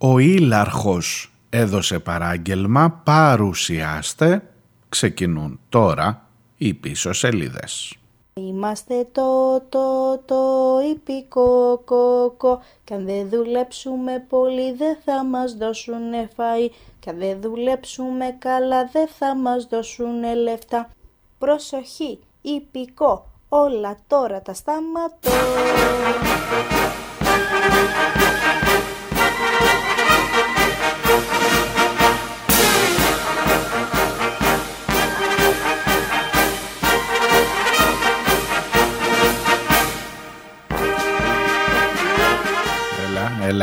Ο Ήλαρχος έδωσε παράγγελμα «Παρουσιάστε». Ξεκινούν τώρα οι πίσω σελίδες. Είμαστε το, το, το, υπηκό, κο, κο. Κι αν δεν δουλέψουμε πολύ δεν θα μας δώσουν φαΐ. Κι αν δεν δουλέψουμε καλά δεν θα μας δώσουν λεφτά. Προσοχή, υπηκό, όλα τώρα τα σταματώ.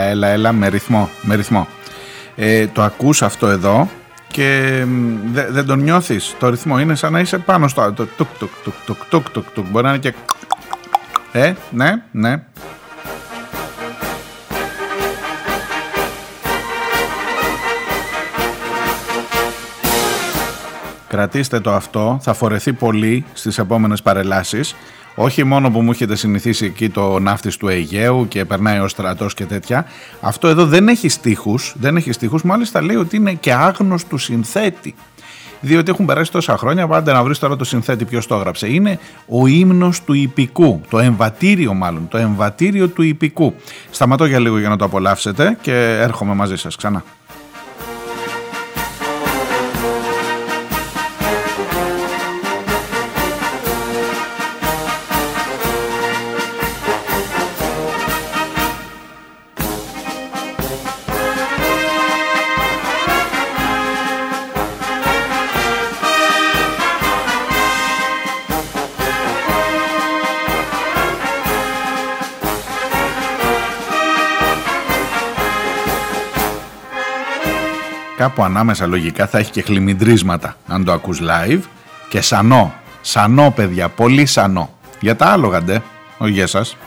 Έλα, έλα, έλα, με ρυθμό, με ρυθμό. Ε, το ακούς αυτό εδώ και δεν τον νιώθεις το ρυθμό. Είναι σαν να είσαι πάνω στο το τουκ τουκ τουκ τουκ τουκ τουκ τουκ. Μπορεί να είναι και... Ε, ναι, ναι. Κρατήστε το αυτό, θα φορεθεί πολύ στις επόμενες παρελάσεις όχι μόνο που μου έχετε συνηθίσει εκεί το ναύτη του Αιγαίου και περνάει ο στρατός και τέτοια. Αυτό εδώ δεν έχει στίχους, δεν έχει στίχους, μάλιστα λέει ότι είναι και άγνωστο συνθέτη. Διότι έχουν περάσει τόσα χρόνια, πάντα να βρεις τώρα το συνθέτη ποιος το έγραψε. Είναι ο ύμνος του υπηκού, το εμβατήριο μάλλον, το εμβατήριο του υπηκού. Σταματώ για λίγο για να το απολαύσετε και έρχομαι μαζί σας ξανά. Κάπου ανάμεσα λογικά θα έχει και χλιμιντρίσματα αν το ακούς live και σανό, σανό παιδιά, πολύ σανό. Για τα άλογα ντε, όχι για σας.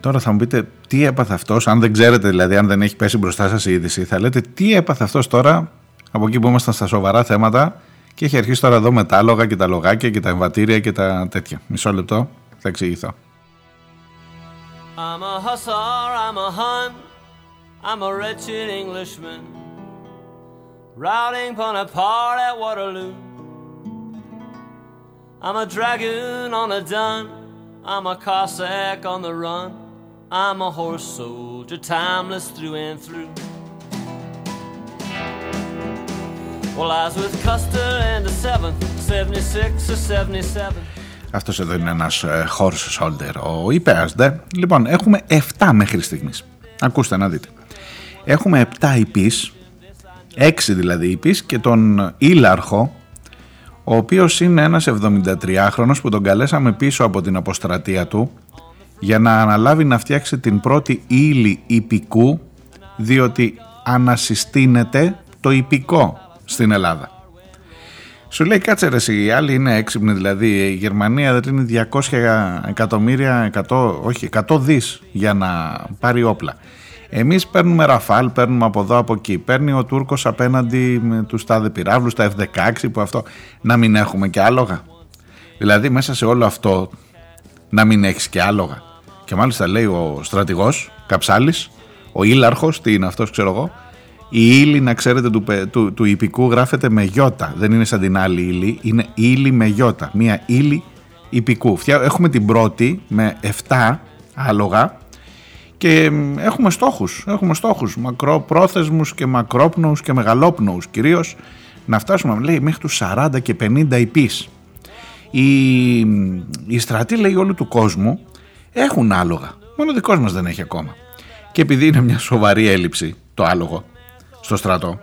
Τώρα θα μου πείτε τι έπαθε αυτός, αν δεν ξέρετε δηλαδή, αν δεν έχει πέσει μπροστά σας η είδηση, θα λέτε τι έπαθε αυτός τώρα από εκεί που ήμασταν στα σοβαρά θέματα και έχει αρχίσει τώρα εδώ με τα άλογα και τα λογάκια και τα εμβατήρια και τα τέτοια. Μισό λεπτό, θα εξηγηθώ. I'm a hussar, I'm a hun, I'm a wretched Englishman, routing Bonaparte at Waterloo. I'm a dragoon on a dun, I'm a Cossack on the run, I'm a horse soldier, timeless through and through. Αυτός εδώ είναι ένας uh, horse shoulder, ο υπέασδε. Λοιπόν, έχουμε 7 μέχρι στιγμής. Ακούστε να δείτε. Έχουμε 7 υπείς, 6 δηλαδή υπείς και τον Ήλαρχο, ο οποίος είναι ένας 73χρονος που τον καλέσαμε πίσω από την αποστρατεία του για να αναλάβει να φτιάξει την πρώτη ύλη υπηκού διότι ανασυστήνεται το υπηκό στην Ελλάδα. Σου λέει κάτσε ρε εσύ, οι άλλοι είναι έξυπνοι δηλαδή, η Γερμανία δεν είναι 200 εκατομμύρια, 100, όχι 100 δις για να πάρει όπλα. Εμείς παίρνουμε Ραφάλ, παίρνουμε από εδώ από εκεί, παίρνει ο Τούρκος απέναντι με τους τάδε πυράβλους, τα F-16 που αυτό, να μην έχουμε και άλογα. Δηλαδή μέσα σε όλο αυτό να μην έχεις και άλογα. Και μάλιστα λέει ο στρατηγός Καψάλης, ο Ήλαρχος, τι είναι αυτός ξέρω εγώ, η ύλη, να ξέρετε, του, του, του υπηκού γράφεται με γιώτα. Δεν είναι σαν την άλλη ύλη. Είναι ύλη με γιώτα. Μία ύλη υπηκού. Έχουμε την πρώτη με 7 άλογα και έχουμε στόχους. Έχουμε στόχους μακροπρόθεσμους και μακρόπνοους και μεγαλόπνοους κυρίως να φτάσουμε λέει μέχρι τους 40 και 50 υπείς. Οι, οι στρατοί λέει όλου του κόσμου έχουν άλογα. Μόνο ο δικός μας δεν έχει ακόμα. Και επειδή είναι μια σοβαρή έλλειψη το άλογο στο στρατό.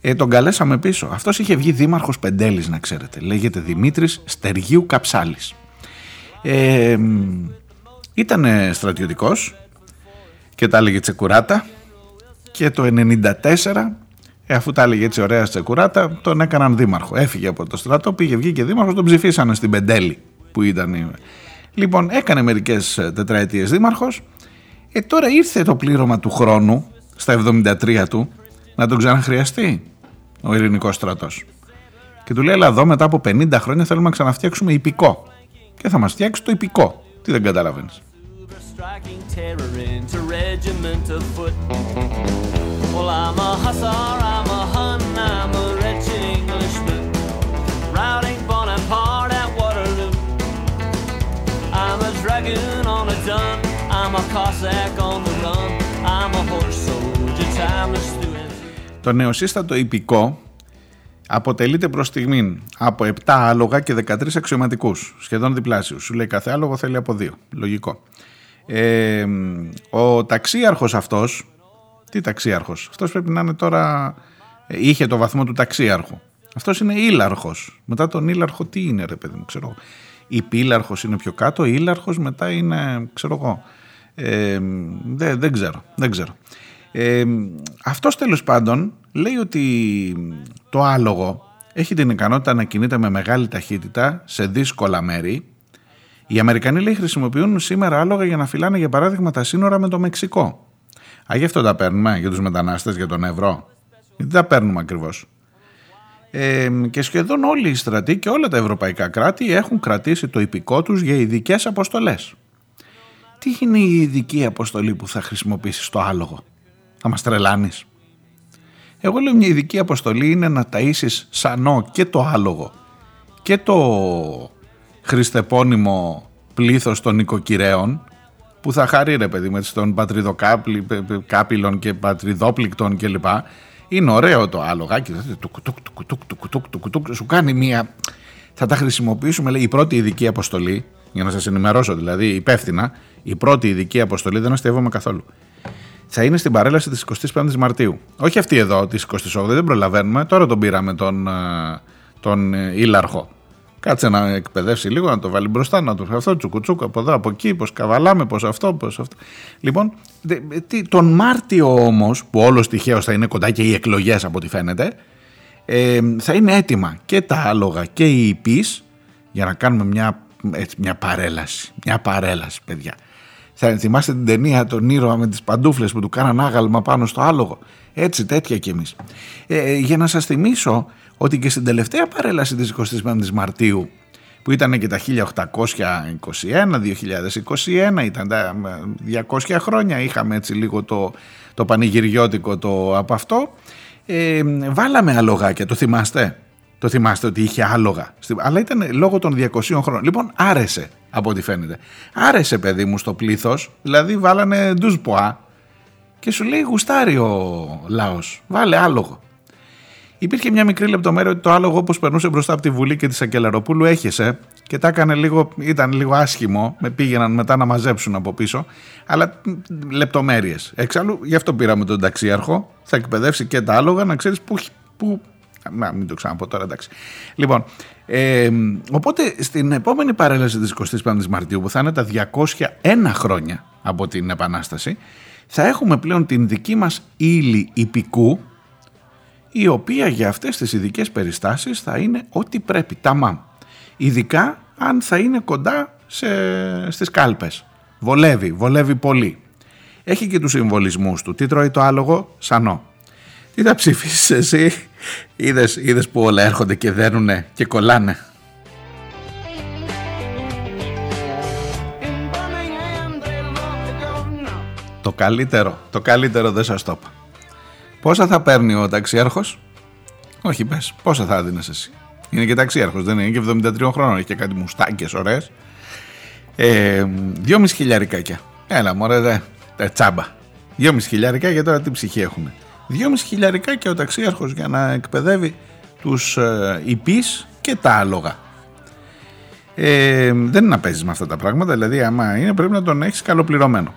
Ε, τον καλέσαμε πίσω. Αυτός είχε βγει δήμαρχος Πεντέλης να ξέρετε. Λέγεται Δημήτρης Στεργίου Καψάλης. Ε, ήταν στρατιωτικός και τα έλεγε τσεκουράτα και το 94 ε, αφού τα έλεγε έτσι ωραία τσεκουράτα τον έκαναν δήμαρχο. Έφυγε από το στρατό, πήγε βγήκε δήμαρχος, τον ψηφίσανε στην Πεντέλη που ήταν. Λοιπόν έκανε μερικές τετραετίες δήμαρχος ε, τώρα ήρθε το πλήρωμα του χρόνου στα 73 του να τον ξαναχρειαστεί ο ειρηνικός στρατός. Και του λέει: Αλλά εδώ μετά από 50 χρόνια θέλουμε να ξαναφτιάξουμε υπηκό. Και θα μας φτιάξει το υπηκό. Τι δεν καταλαβαίνεις. Το νεοσύστατο υπηκό αποτελείται προς στιγμή από 7 άλογα και 13 αξιωματικούς, σχεδόν διπλάσιους. Σου λέει κάθε άλογο θέλει από 2. Λογικό. Ε, ο ταξίαρχος αυτός. Τι ταξίαρχος, αυτός πρέπει να είναι τώρα. Ε, είχε το βαθμό του ταξίαρχου. Αυτός είναι ήλαρχος. Μετά τον ήλαρχο, τι είναι, ρε παιδί μου, ξέρω. Η πύλαρχο είναι πιο κάτω, η ήλαρχος μετά είναι, ξέρω εγώ. Ε, δεν, δεν ξέρω. Δεν ξέρω. Ε, αυτός τέλος πάντων λέει ότι το άλογο έχει την ικανότητα να κινείται με μεγάλη ταχύτητα σε δύσκολα μέρη. Οι Αμερικανοί λέει χρησιμοποιούν σήμερα άλογα για να φυλάνε για παράδειγμα τα σύνορα με το Μεξικό. Α, γι' αυτό τα παίρνουμε για τους μετανάστες, για τον ευρώ. Γιατί τα παίρνουμε ακριβώς. Ε, και σχεδόν όλοι οι στρατοί και όλα τα ευρωπαϊκά κράτη έχουν κρατήσει το υπηκό τους για ειδικές αποστολές. Τι είναι η ειδική αποστολή που θα χρησιμοποιήσεις το άλογο; Θα μας τρελάνεις. Εγώ λέω μια ειδική αποστολή είναι να ταΐσεις σανό και το άλογο και το χριστεπώνυμο πλήθος των οικοκυρέων που θα χαρεί ρε παιδί με των πατριδοκάπηλων και πατριδόπληκτων κλπ. Είναι ωραίο το άλογάκι, σου κάνει μία... Θα τα χρησιμοποιήσουμε, λέει, η πρώτη ειδική αποστολή, για να σας ενημερώσω δηλαδή υπεύθυνα, η πρώτη ειδική αποστολή δεν αστείευομαι καθόλου θα είναι στην παρέλαση της 25η Μαρτίου. Όχι αυτή εδώ, της 28η, δεν προλαβαίνουμε. Τώρα τον πήραμε τον, ε, τον ε, Ήλαρχο. Κάτσε να εκπαιδεύσει λίγο, να το βάλει μπροστά, να το αυτό τσουκουτσούκ από εδώ, από εκεί, πώς καβαλάμε, πώς αυτό, πώς αυτό. Λοιπόν, τον Μάρτιο όμως, που όλος τυχαίως θα είναι κοντά και οι εκλογές από ό,τι φαίνεται, ε, θα είναι έτοιμα και τα άλογα και οι υπείς για να κάνουμε μια, έτσι, μια παρέλαση. Μια παρέλαση, παιδιά. Θα θυμάστε την ταινία τον ήρωα με τις παντούφλες που του κάναν άγαλμα πάνω στο άλογο. Έτσι τέτοια κι εμείς. Ε, για να σας θυμίσω ότι και στην τελευταία παρέλαση της 25ης Μαρτίου που ήταν και τα 1821, 2021, ήταν τα 200 χρόνια, είχαμε έτσι λίγο το, το πανηγυριώτικο το από αυτό. Ε, βάλαμε αλογάκια, το θυμάστε; Το θυμάστε ότι είχε άλογα; Αλλά ήταν λόγω των 200 χρόνων. Λοιπόν, άρεσε από ό,τι φαίνεται. Άρεσε, παιδί μου, στο πλήθος. Δηλαδή, βάλανε ντουσποά και σου λέει γουστάρει ο λαός. Βάλε άλογο. Υπήρχε μια μικρή λεπτομέρεια ότι το άλογο όπω περνούσε μπροστά από τη Βουλή και της Σακελαροπούλου έχεσε και τα έκανε λίγο, ήταν λίγο άσχημο. Με πήγαιναν μετά να μαζέψουν από πίσω. Αλλά λεπτομέρειες. Εξάλλου, γι' αυτό πήραμε τον ταξίαρχο. Θα εκπαιδεύσει και τα άλογα να ξέρεις πού, πού να μην το ξαναπώ τώρα, εντάξει. Λοιπόν, ε, οπότε στην επόμενη παρέλαση της 25ης Μαρτίου που θα είναι τα 201 χρόνια από την Επανάσταση θα έχουμε πλέον την δική μας ύλη υπηκού η οποία για αυτές τις ειδικές περιστάσεις θα είναι ό,τι πρέπει, ταμάμ. Ειδικά αν θα είναι κοντά σε, στις κάλπες. Βολεύει, βολεύει πολύ. Έχει και τους συμβολισμούς του. Τι τρώει το άλογο, σανό. Τι θα ψηφίσεις εσύ, είδες, είδες που όλα έρχονται και δένουνε και κολλάνε. Το καλύτερο, το καλύτερο δεν σας το είπα. Πόσα θα παίρνει ο ταξιάρχος, όχι πες, πόσα θα δίνεις εσύ. Είναι και ταξιάρχος, δεν είναι, είναι και 73 χρόνων, έχει και κάτι μουστάκες ωραίες. Ε, δυόμιση χιλιαρικάκια. Έλα μωρέ δε, τσάμπα. Δυόμιση χιλιάρικα και τώρα τι ψυχή έχουμε. 2,5 χιλιαρικά και ο ταξίαρχος για να εκπαιδεύει τους ε, υπείς και τα άλογα. Ε, δεν είναι να παίζεις με αυτά τα πράγματα, δηλαδή άμα είναι πρέπει να τον έχεις καλοπληρωμένο.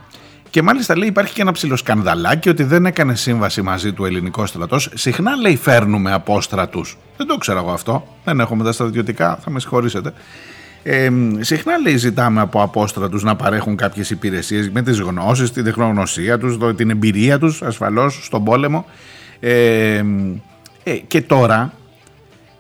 Και μάλιστα λέει υπάρχει και ένα ψηλό σκανδαλάκι ότι δεν έκανε σύμβαση μαζί του ελληνικό στρατός. Συχνά λέει φέρνουμε απόστρατους. Δεν το ξέρω εγώ αυτό. Δεν έχω με τα στρατιωτικά, θα με συγχωρήσετε. Ε, συχνά λέει ζητάμε από απόστρατους να παρέχουν κάποιες υπηρεσίες με τις γνώσεις, την τεχνογνωσία τους, την εμπειρία τους ασφαλώς στον πόλεμο ε, και τώρα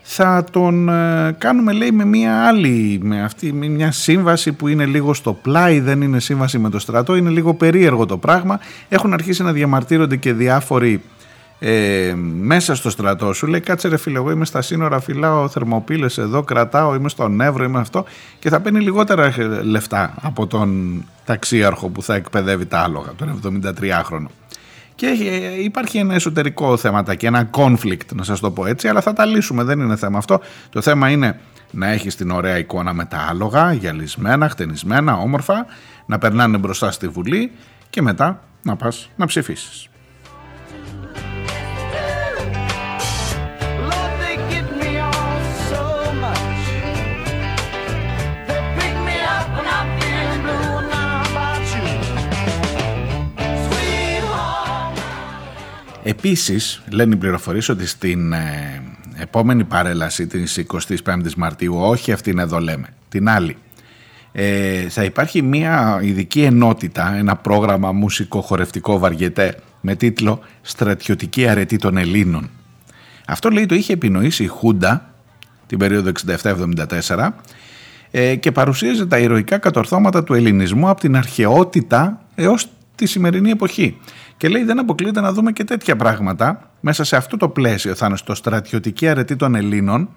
θα τον ε, κάνουμε λέει με μια άλλη, με αυτή με μια σύμβαση που είναι λίγο στο πλάι, δεν είναι σύμβαση με το στρατό, είναι λίγο περίεργο το πράγμα. Έχουν αρχίσει να διαμαρτύρονται και διάφοροι ε, μέσα στο στρατό σου λέει κάτσε ρε φίλε εγώ είμαι στα σύνορα φυλάω θερμοπύλες εδώ κρατάω είμαι στον Εύρο είμαι αυτό και θα παίρνει λιγότερα λεφτά από τον ταξίαρχο που θα εκπαιδεύει τα άλογα τον 73χρονο και υπάρχει ένα εσωτερικό θέμα και ένα conflict να σας το πω έτσι αλλά θα τα λύσουμε δεν είναι θέμα αυτό. Το θέμα είναι να έχεις την ωραία εικόνα με τα άλογα γυαλισμένα, χτενισμένα, όμορφα να περνάνε μπροστά στη Βουλή και μετά να πας να ψηφίσεις Επίσης, λένε οι πληροφορίες ότι στην ε, επόμενη παρέλαση της 25ης Μαρτίου, όχι αυτήν εδώ λέμε, την άλλη, ε, θα υπάρχει μια ειδική ενότητα, ένα πρόγραμμα μουσικο-χορευτικό βαριετέ με τίτλο «Στρατιωτική αρετή των Ελλήνων». Αυτό λέει το είχε επινοήσει η Χούντα την περίοδο 67-74 ε, και παρουσίαζε τα ηρωικά κατορθώματα του ελληνισμού από την αρχαιότητα έως τη σημερινή εποχή. Και λέει δεν αποκλείεται να δούμε και τέτοια πράγματα μέσα σε αυτό το πλαίσιο θα είναι στο στρατιωτική αρετή των Ελλήνων.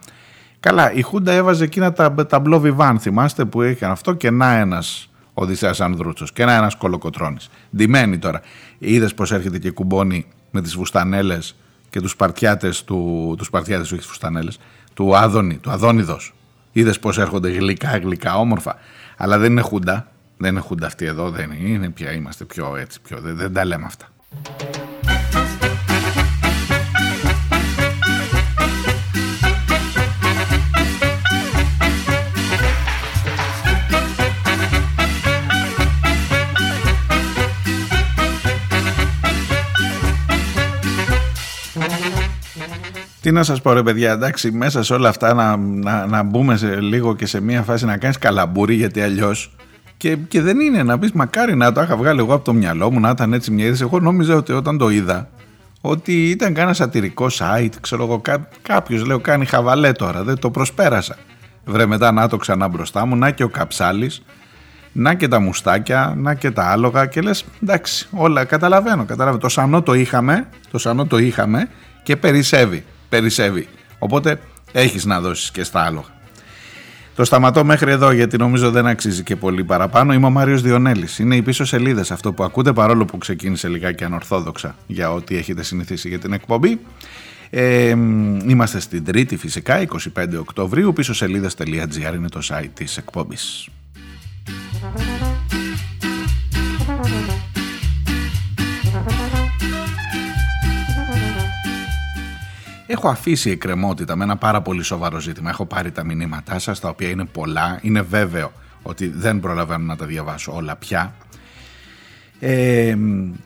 Καλά, η Χούντα έβαζε εκείνα τα ταμπλό βιβάν, θυμάστε που είχαν αυτό και να ένας Οδυσσέας Ανδρούτσος και να ένας Κολοκοτρώνης. Ντυμένοι τώρα. Είδες πως έρχεται και κουμπώνει με τις βουστανέλες και τους παρτιάτες του, τους παρτιάτες, όχι φουστανέλες, του Άδωνη, του Αδόνιδος. Είδες πως έρχονται γλυκά, γλυκά, όμορφα. Αλλά δεν είναι Χούντα, δεν είναι Χούντα αυτή εδώ, δεν είναι, είναι πια, είμαστε πιο έτσι, πιο, δεν, δεν τα λέμε αυτά. Τι να σας πω ρε παιδιά, εντάξει μέσα σε όλα αυτά να, να, να μπούμε σε λίγο και σε μια φάση να κάνεις καλαμπούρι γιατί αλλιώς και, και δεν είναι να πεις μακάρι να το είχα βγάλει εγώ από το μυαλό μου, να ήταν έτσι μια είδηση. Εγώ νόμιζα ότι όταν το είδα, ότι ήταν κανένα σατυρικό site, ξέρω εγώ, κά, κάποιος λέω κάνει χαβαλέ τώρα, δεν το προσπέρασα. Βρε μετά να το ξανά μπροστά μου, να και ο καψάλης, να και τα μουστάκια, να και τα άλογα και λες εντάξει όλα καταλαβαίνω, καταλαβαίνω. Το σανό το είχαμε, το σανό το είχαμε και περισσεύει, περισσεύει. Οπότε έχεις να δώσεις και στα άλογα. Το σταματώ μέχρι εδώ γιατί νομίζω δεν αξίζει και πολύ παραπάνω. Είμαι ο Μάριος Διονέλης. Είναι οι πίσω σελίδες αυτό που ακούτε παρόλο που ξεκίνησε λιγάκι ανορθόδοξα για ό,τι έχετε συνηθίσει για την εκπομπή. Ε, είμαστε στην Τρίτη φυσικά, 25 Οκτωβρίου. Πίσω σελίδες.gr είναι το site της εκπομπής. Έχω αφήσει εκκρεμότητα με ένα πάρα πολύ σοβαρό ζήτημα. Έχω πάρει τα μηνύματά σας, τα οποία είναι πολλά. Είναι βέβαιο ότι δεν προλαβαίνω να τα διαβάσω όλα πια. Ε,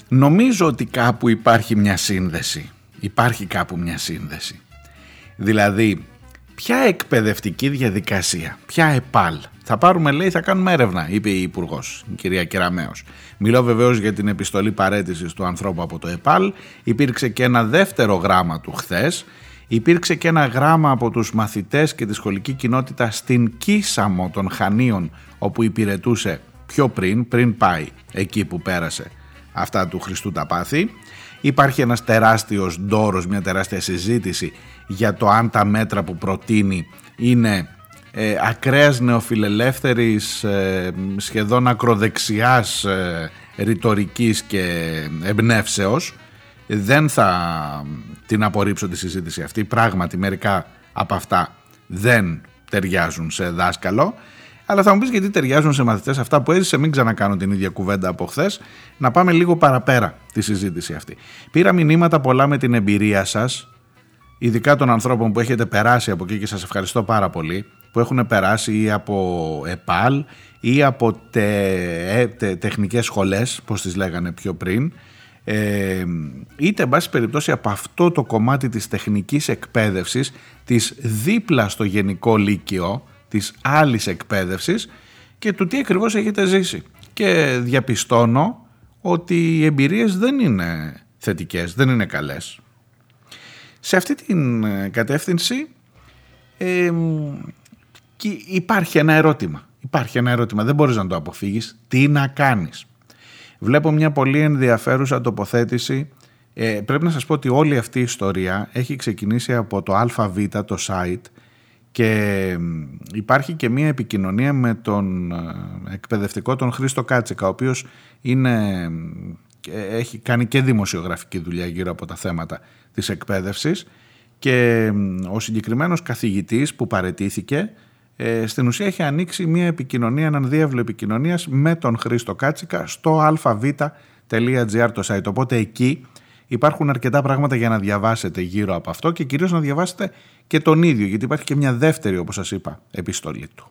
νομίζω ότι κάπου υπάρχει μια σύνδεση. Υπάρχει κάπου μια σύνδεση. Δηλαδή, ποια εκπαιδευτική διαδικασία, ποια ΕΠΑΛ. Θα πάρουμε, λέει, θα κάνουμε έρευνα, είπε η Υπουργός, η κυρία Κεραμέο. Μιλώ βεβαίως για την επιστολή παρέτησης του ανθρώπου από το ΕΠΑΛ. Υπήρξε και ένα δεύτερο γράμμα του χθες. Υπήρξε και ένα γράμμα από τους μαθητές και τη σχολική κοινότητα στην Κίσαμο των Χανίων όπου υπηρετούσε πιο πριν, πριν πάει εκεί που πέρασε αυτά του Χριστού τα πάθη. Υπάρχει ένας τεράστιος ντόρος, μια τεράστια συζήτηση για το αν τα μέτρα που προτείνει είναι ε, ακραίας νεοφιλελεύθερης, ε, σχεδόν ακροδεξιάς ε, ρητορικής και εμπνεύσεως. Δεν θα την απορρίψω τη συζήτηση αυτή. Πράγματι μερικά από αυτά δεν ταιριάζουν σε δάσκαλο. Αλλά θα μου πεις γιατί ταιριάζουν σε μαθητές αυτά που έζησε. Μην ξανακάνω την ίδια κουβέντα από χθες. Να πάμε λίγο παραπέρα τη συζήτηση αυτή. Πήρα μηνύματα πολλά με την εμπειρία σας, ειδικά των ανθρώπων που έχετε περάσει από εκεί και σας ευχαριστώ πάρα πολύ, που έχουν περάσει ή από ΕΠΑΛ ή από τε, ε, τε, τεχνικές σχολές, πώς τις λέγανε πιο πριν, ε, είτε εν πάση περιπτώσει από αυτό το κομμάτι της τεχνικής εκπαίδευσης, της δίπλα στο γενικό λύκειο, της άλλης εκπαίδευσης και του τι ακριβώς έχετε ζήσει. Και διαπιστώνω ότι οι εμπειρίες δεν είναι θετικές, δεν είναι καλές. Σε αυτή την ε, κατεύθυνση ε, υπάρχει ένα ερώτημα. Υπάρχει ένα ερώτημα, δεν μπορείς να το αποφύγεις. Τι να κάνεις; Βλέπω μια πολύ ενδιαφέρουσα τοποθέτηση. Ε, πρέπει να σας πω ότι όλη αυτή η ιστορία έχει ξεκινήσει από το ΑΒ, το site και υπάρχει και μία επικοινωνία με τον ε, εκπαιδευτικό τον Χρήστο Κάτσεκα, ο οποίος είναι, έχει κάνει και δημοσιογραφική δουλειά γύρω από τα θέματα της εκπαίδευσης. Και ο συγκεκριμένος καθηγητής που παρετήθηκε ε, στην ουσία έχει ανοίξει μία επικοινωνία, έναν διεύλο επικοινωνίας με τον Χρήστο Κάτσικα στο alphavita.gr το site. Οπότε εκεί υπάρχουν αρκετά πράγματα για να διαβάσετε γύρω από αυτό και κυρίως να διαβάσετε και τον ίδιο, γιατί υπάρχει και μια δεύτερη, όπως σας είπα, επιστολή του.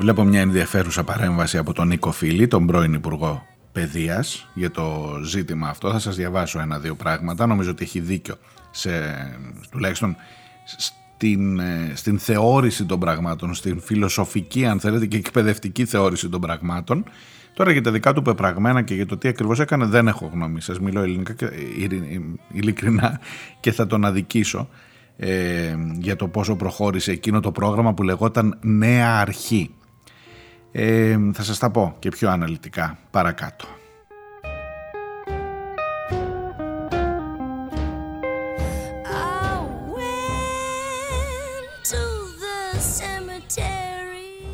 Βλέπω μια ενδιαφέρουσα παρέμβαση από τον Νίκο Φίλη, τον πρώην Υπουργό Παιδείας, για το ζήτημα αυτό. Θα σας διαβάσω ένα-δύο πράγματα. Νομίζω ότι έχει δίκιο, σε, τουλάχιστον στην, ε, στην θεώρηση των πραγμάτων, στην φιλοσοφική, αν θέλετε, και εκπαιδευτική θεώρηση των πραγμάτων. Τώρα για τα δικά του πεπραγμένα και για το τι ακριβώς έκανε δεν έχω γνώμη. Σας μιλώ ελληνικά και, ειλικρινά και θα τον αδικήσω ε, για το πόσο προχώρησε εκείνο το πρόγραμμα που λεγόταν Νέα Αρχή. Ε, θα σας τα πω και πιο αναλυτικά παρακάτω.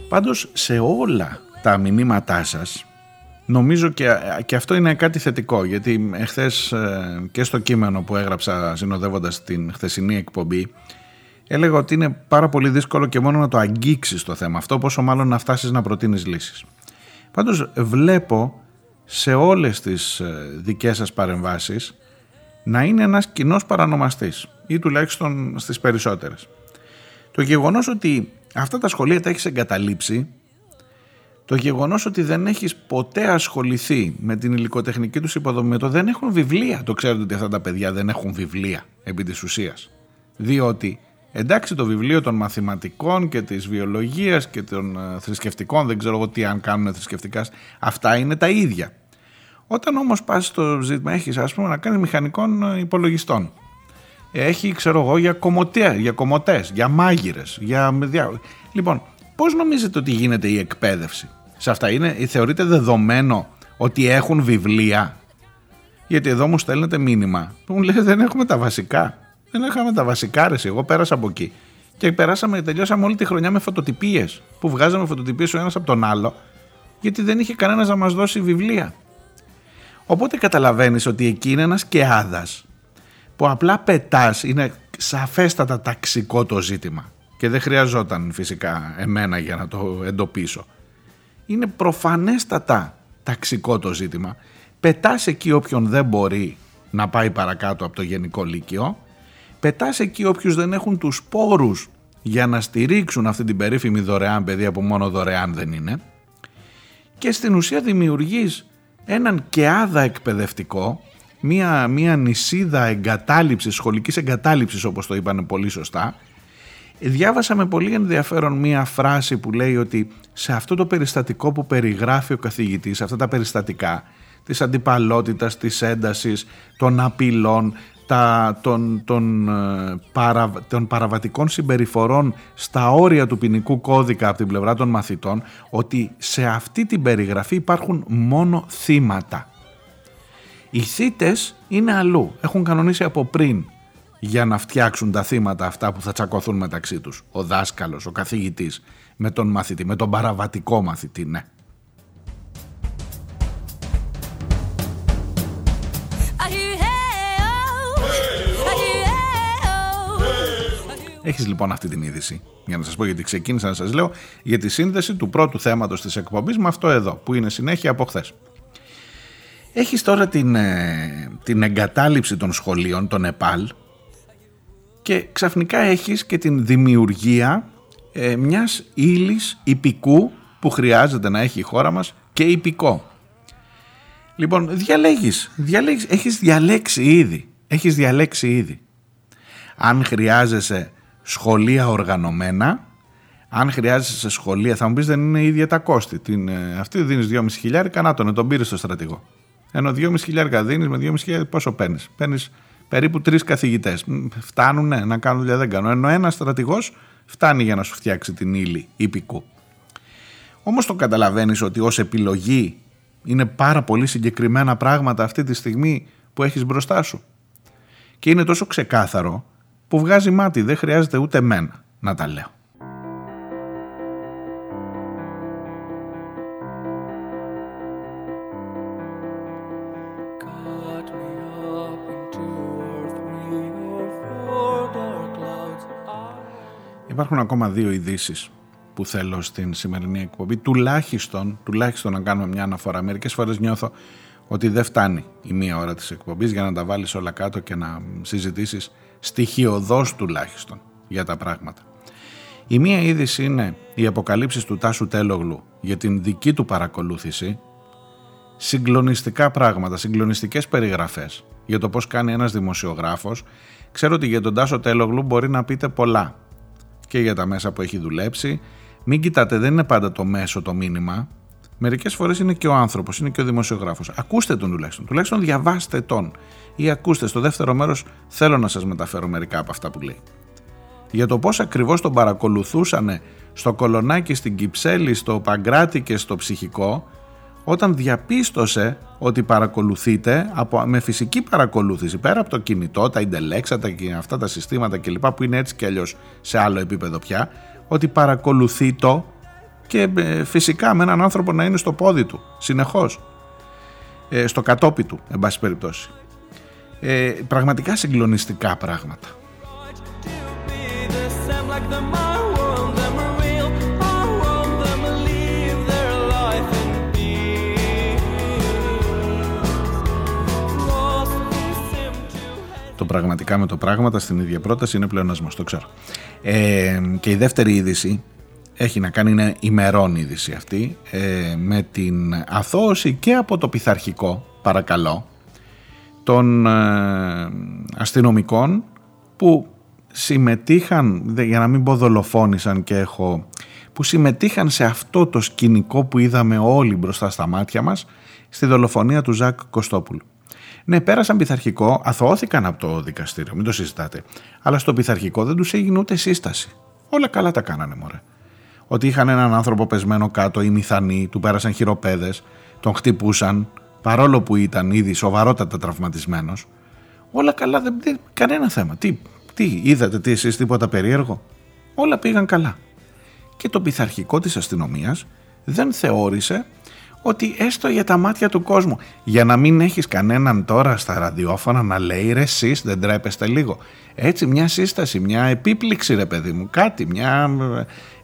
Πάντως σε όλα τα μηνύματά σας νομίζω και, και αυτό είναι κάτι θετικό γιατί εχθές ε, και στο κείμενο που έγραψα συνοδεύοντας την χθεσινή εκπομπή έλεγα ότι είναι πάρα πολύ δύσκολο και μόνο να το αγγίξεις το θέμα αυτό, πόσο μάλλον να φτάσεις να προτείνεις λύσεις. Πάντως βλέπω σε όλες τις ε, δικές σας παρεμβάσεις να είναι ένας κοινός παρανομαστής ή τουλάχιστον στις περισσότερες. Το γεγονός ότι αυτά τα σχολεία τα έχεις εγκαταλείψει, το γεγονός ότι δεν έχεις ποτέ ασχοληθεί με την υλικοτεχνική τους υποδομή, το δεν έχουν βιβλία. Το ξέρετε ότι αυτά τα παιδιά δεν έχουν βιβλία επί της ουσίας. Διότι Εντάξει το βιβλίο των μαθηματικών και της βιολογίας και των ε, θρησκευτικών, δεν ξέρω εγώ τι αν κάνουν θρησκευτικά, αυτά είναι τα ίδια. Όταν όμως πας στο ζήτημα έχεις ας πούμε να κάνεις μηχανικών ε, υπολογιστών. Έχει ξέρω εγώ για, κομμωτέ, για κομμωτές, για μάγειρες, για... Λοιπόν, πώς νομίζετε ότι γίνεται η εκπαίδευση; Σε αυτά. Είναι, θεωρείτε δεδομένο ότι έχουν βιβλία; Γιατί εδώ μου στέλνετε μήνυμα που μου λέει δεν έχουμε τα βασικά. Δεν είχαμε τα βασικά ρε, εγώ πέρασα από εκεί. Και περάσαμε, τελειώσαμε όλη τη χρονιά με φωτοτυπίες. Που βγάζαμε φωτοτυπίες ο ένας από τον άλλο, γιατί δεν είχε κανένας να μας δώσει βιβλία. Οπότε καταλαβαίνεις ότι εκεί είναι ένας κεάδας που απλά πετάς, είναι σαφέστατα ταξικό το ζήτημα. Και δεν χρειαζόταν φυσικά εμένα για να το εντοπίσω. Είναι προφανέστατα ταξικό το ζήτημα. Πετάς εκεί όποιον δεν μπορεί να πάει παρακάτω από το γενικό λύκειο πετάς εκεί όποιους δεν έχουν τους πόρους για να στηρίξουν αυτή την περίφημη δωρεάν παιδεία που μόνο δωρεάν δεν είναι. Και στην ουσία δημιουργείς έναν κεάδα εκπαιδευτικό μία, μία νησίδα εγκατάλειψης, σχολικής εγκατάλειψης όπως το είπανε πολύ σωστά. Διάβασα με πολύ ενδιαφέρον μία φράση που λέει ότι σε αυτό το περιστατικό που περιγράφει ο καθηγητής, αυτά τα περιστατικά της αντιπαλότητας, της έντασης, των απειλών, τα, των, των, ε, παρα, των παραβατικών συμπεριφορών στα όρια του ποινικού κώδικα από την πλευρά των μαθητών ότι σε αυτή την περιγραφή υπάρχουν μόνο θύματα. Οι θύτες είναι αλλού, έχουν κανονίσει από πριν για να φτιάξουν τα θύματα αυτά που θα τσακωθούν μεταξύ τους. Ο δάσκαλος, ο καθηγητής με τον μαθητή, με τον παραβατικό μαθητή, ναι. Έχεις λοιπόν αυτή την είδηση. Για να σας πω γιατί ξεκίνησα να σας λέω για τη σύνδεση του πρώτου θέματος της εκπομπής με αυτό εδώ, που είναι συνέχεια από χθες. Έχεις τώρα την, ε, την εγκατάλειψη των σχολείων, των ΕΠΑΛ, και ξαφνικά έχεις και την δημιουργία ε, μιας ύλης υπηκού που χρειάζεται να έχει η χώρα μας και υπηκό. Λοιπόν, διαλέγεις, διαλέγεις, έχεις διαλέξει ήδη, έχεις διαλέξει ήδη. Αν χρειάζεσαι σχολεία οργανωμένα. Αν χρειάζεσαι σε σχολεία, θα μου πεις δεν είναι ίδια τα κόστη. Την, ε, αυτή δίνεις 2,5 χιλιάρικα, να τον, τον πήρες στο στρατηγό. Ενώ 2.500 δίνεις με 2.500 πόσο παίρνεις; Παίρνεις περίπου τρεις καθηγητές. Φτάνουν να κάνουν δουλειά, δεν κάνουν. Ενώ ένας στρατηγός φτάνει για να σου φτιάξει την ύλη υπηκού. Όμως το καταλαβαίνεις ότι ως επιλογή είναι πάρα πολύ συγκεκριμένα πράγματα αυτή τη στιγμή που έχεις μπροστά σου. Και είναι τόσο ξεκάθαρο που βγάζει μάτι, δεν χρειάζεται ούτε μένα να τα λέω. Υπάρχουν ακόμα δύο ειδήσεις που θέλω στην σημερινή εκπομπή. Τουλάχιστον, τουλάχιστον να κάνουμε μια αναφορά. Μερικές φορές νιώθω ότι δεν φτάνει η μία ώρα της εκπομπής για να τα βάλεις όλα κάτω και να συζητήσεις στοιχειοδός τουλάχιστον για τα πράγματα. Η μία είδηση είναι οι αποκαλύψεις του Τάσου Τέλογλου για την δική του παρακολούθηση συγκλονιστικά πράγματα, συγκλονιστικές περιγραφές για το πώς κάνει ένας δημοσιογράφος. Ξέρω ότι για τον Τάσο Τέλογλου μπορεί να πείτε πολλά και για τα μέσα που έχει δουλέψει. Μην κοιτάτε, δεν είναι πάντα το μέσο το μήνυμα. Μερικές φορές είναι και ο άνθρωπος, είναι και ο δημοσιογράφος. Ακούστε τον τουλάχιστον. Τουλάχιστον διαβάστε τον. Ή ακούστε. Στο δεύτερο μέρος θέλω να σας μεταφέρω μερικά από αυτά που λέει. Για το πώς ακριβώς τον παρακολουθούσαν στο κολονάκι, στην Κυψέλη, στο Παγκράτη και στο ψυχικό, όταν διαπίστωσε ότι παρακολουθείτε από, με φυσική παρακολούθηση πέρα από το κινητό, τα ιντελέξατα και αυτά τα συστήματα κλπ. που είναι έτσι και αλλιώς σε άλλο επίπεδο πια, ότι παρακολουθεί το και ε, φυσικά με έναν άνθρωπο να είναι στο πόδι του συνεχώς. Ε, στο κατόπι του εν πάση περιπτώσει. Ε, πραγματικά συγκλονιστικά πράγματα. Το πραγματικά με το πράγματα στην ίδια πρόταση είναι πλεονασμός, το ξέρω. Ε, και η δεύτερη είδηση έχει να κάνει, είναι ημερών είδηση αυτή, ε, με την αθώωση και από το πειθαρχικό, παρακαλώ, των ε, αστυνομικών που συμμετείχαν, για να μην πω δολοφόνησαν και έχω, που συμμετείχαν σε αυτό το σκηνικό που είδαμε όλοι μπροστά στα μάτια μας, στη δολοφονία του Ζακ Κωστόπουλου. Ναι, πέρασαν πειθαρχικό, αθωώθηκαν από το δικαστήριο, μην το συζητάτε. Αλλά στο πειθαρχικό δεν τους έγινε ούτε σύσταση. Όλα καλά τα κάνανε, μωρέ ότι είχαν έναν άνθρωπο πεσμένο κάτω, οι μηθανοί, του πέρασαν χειροπέδες, τον χτυπούσαν, παρόλο που ήταν ήδη σοβαρότατα τραυματισμένος. Όλα καλά, δεν, δεν, κανένα θέμα. Τι, τι, είδατε τι εσείς τίποτα περίεργο; Όλα πήγαν καλά. Και το πειθαρχικό της αστυνομίας δεν θεώρησε ότι έστω για τα μάτια του κόσμου, για να μην έχεις κανέναν τώρα στα ραδιόφωνα να λέει ρε εσείς δεν τρέπεστε λίγο. Έτσι μια σύσταση, μια επίπληξη ρε παιδί μου, κάτι, μια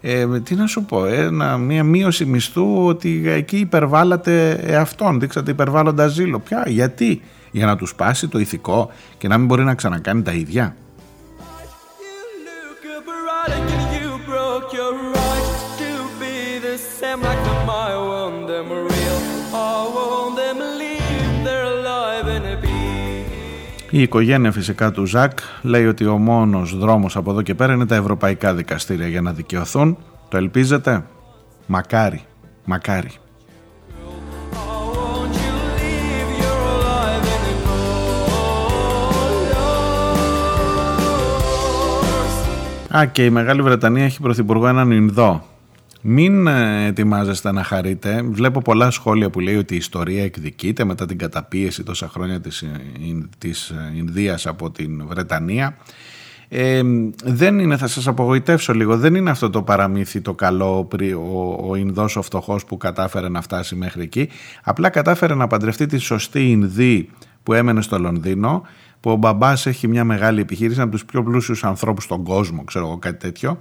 ε, τι να σου πω, ένα, μια μείωση μισθού ότι εκεί υπερβάλλατε εαυτόν, δείξατε υπερβάλλοντα ζήλο. Ποια, γιατί, για να τους σπάσει το ηθικό και να μην μπορεί να ξανακάνει τα ίδια. Η οικογένεια φυσικά του Ζακ λέει ότι ο μόνος δρόμος από εδώ και πέρα είναι τα ευρωπαϊκά δικαστήρια για να δικαιωθούν. Το ελπίζετε; Μακάρι, μακάρι. Α, και η Μεγάλη Βρετανία έχει πρωθυπουργό έναν Ινδό, μην ε, ετοιμάζεστε να χαρείτε. Βλέπω πολλά σχόλια που λέει ότι η ιστορία εκδικείται μετά την καταπίεση τόσα χρόνια της, ε, της ε, Ινδίας από την Βρετανία. Ε, δεν είναι, θα σας απογοητεύσω λίγο, δεν είναι αυτό το παραμύθι το καλό ο, ο Ινδός ο φτωχός που κατάφερε να φτάσει μέχρι εκεί. Απλά κατάφερε να παντρευτεί τη σωστή Ινδή που έμενε στο Λονδίνο που ο μπαμπάς έχει μια μεγάλη επιχείρηση από τους πιο πλούσιους ανθρώπους στον κόσμο, ξέρω εγώ κάτι τέτοιο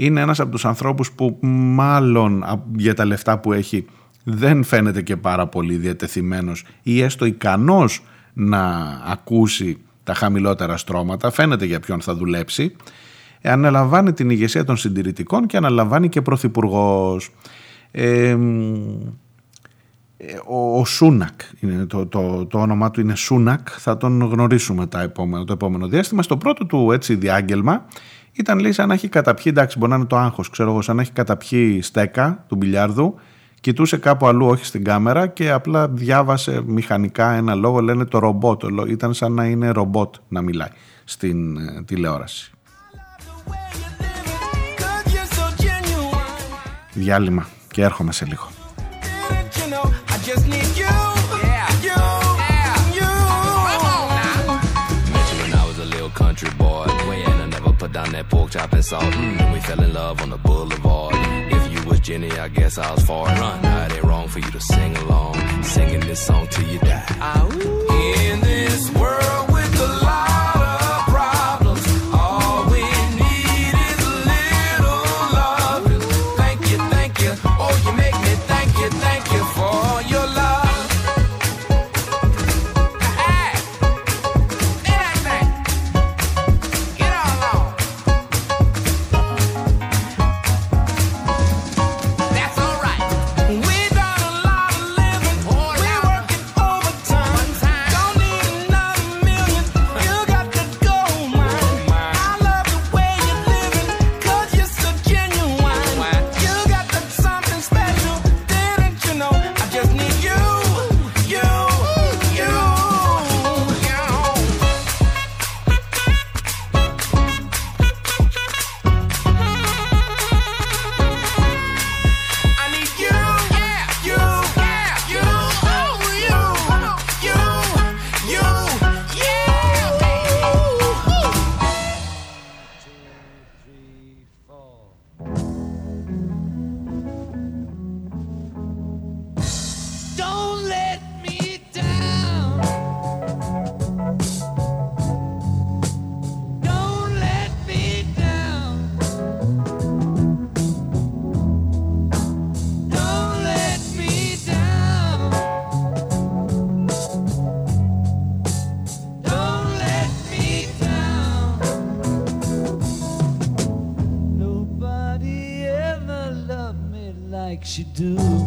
είναι ένας από τους ανθρώπους που μάλλον για τα λεφτά που έχει δεν φαίνεται και πάρα πολύ διατεθειμένος ή έστω ικανός να ακούσει τα χαμηλότερα στρώματα, φαίνεται για ποιον θα δουλέψει, αναλαμβάνει την ηγεσία των συντηρητικών και αναλαμβάνει και πρωθυπουργός. Ε, ο, ο Σούνακ, είναι το, το, το όνομά του είναι Σούνακ, θα τον γνωρίσουμε τα επόμενο, το επόμενο διάστημα. Στο πρώτο του έτσι διάγγελμα ήταν λέει σαν να έχει καταπιεί, εντάξει μπορεί να είναι το άγχος, ξέρω εγώ, σαν να έχει καταπιεί στέκα του μπιλιάρδου. Κοιτούσε κάπου αλλού όχι στην κάμερα και απλά διάβασε μηχανικά ένα λόγο λένε το ρομπότ. Ήταν σαν να είναι ρομπότ να μιλάει στην ε, τηλεόραση. Διάλειμμα και έρχομαι σε λίγο down that pork chop and salt. Mm. And we fell in love on the boulevard. If you was Jenny, I guess I was far. Run. Now it ain't wrong for you to sing along. Singing this song till you die. In this world you do?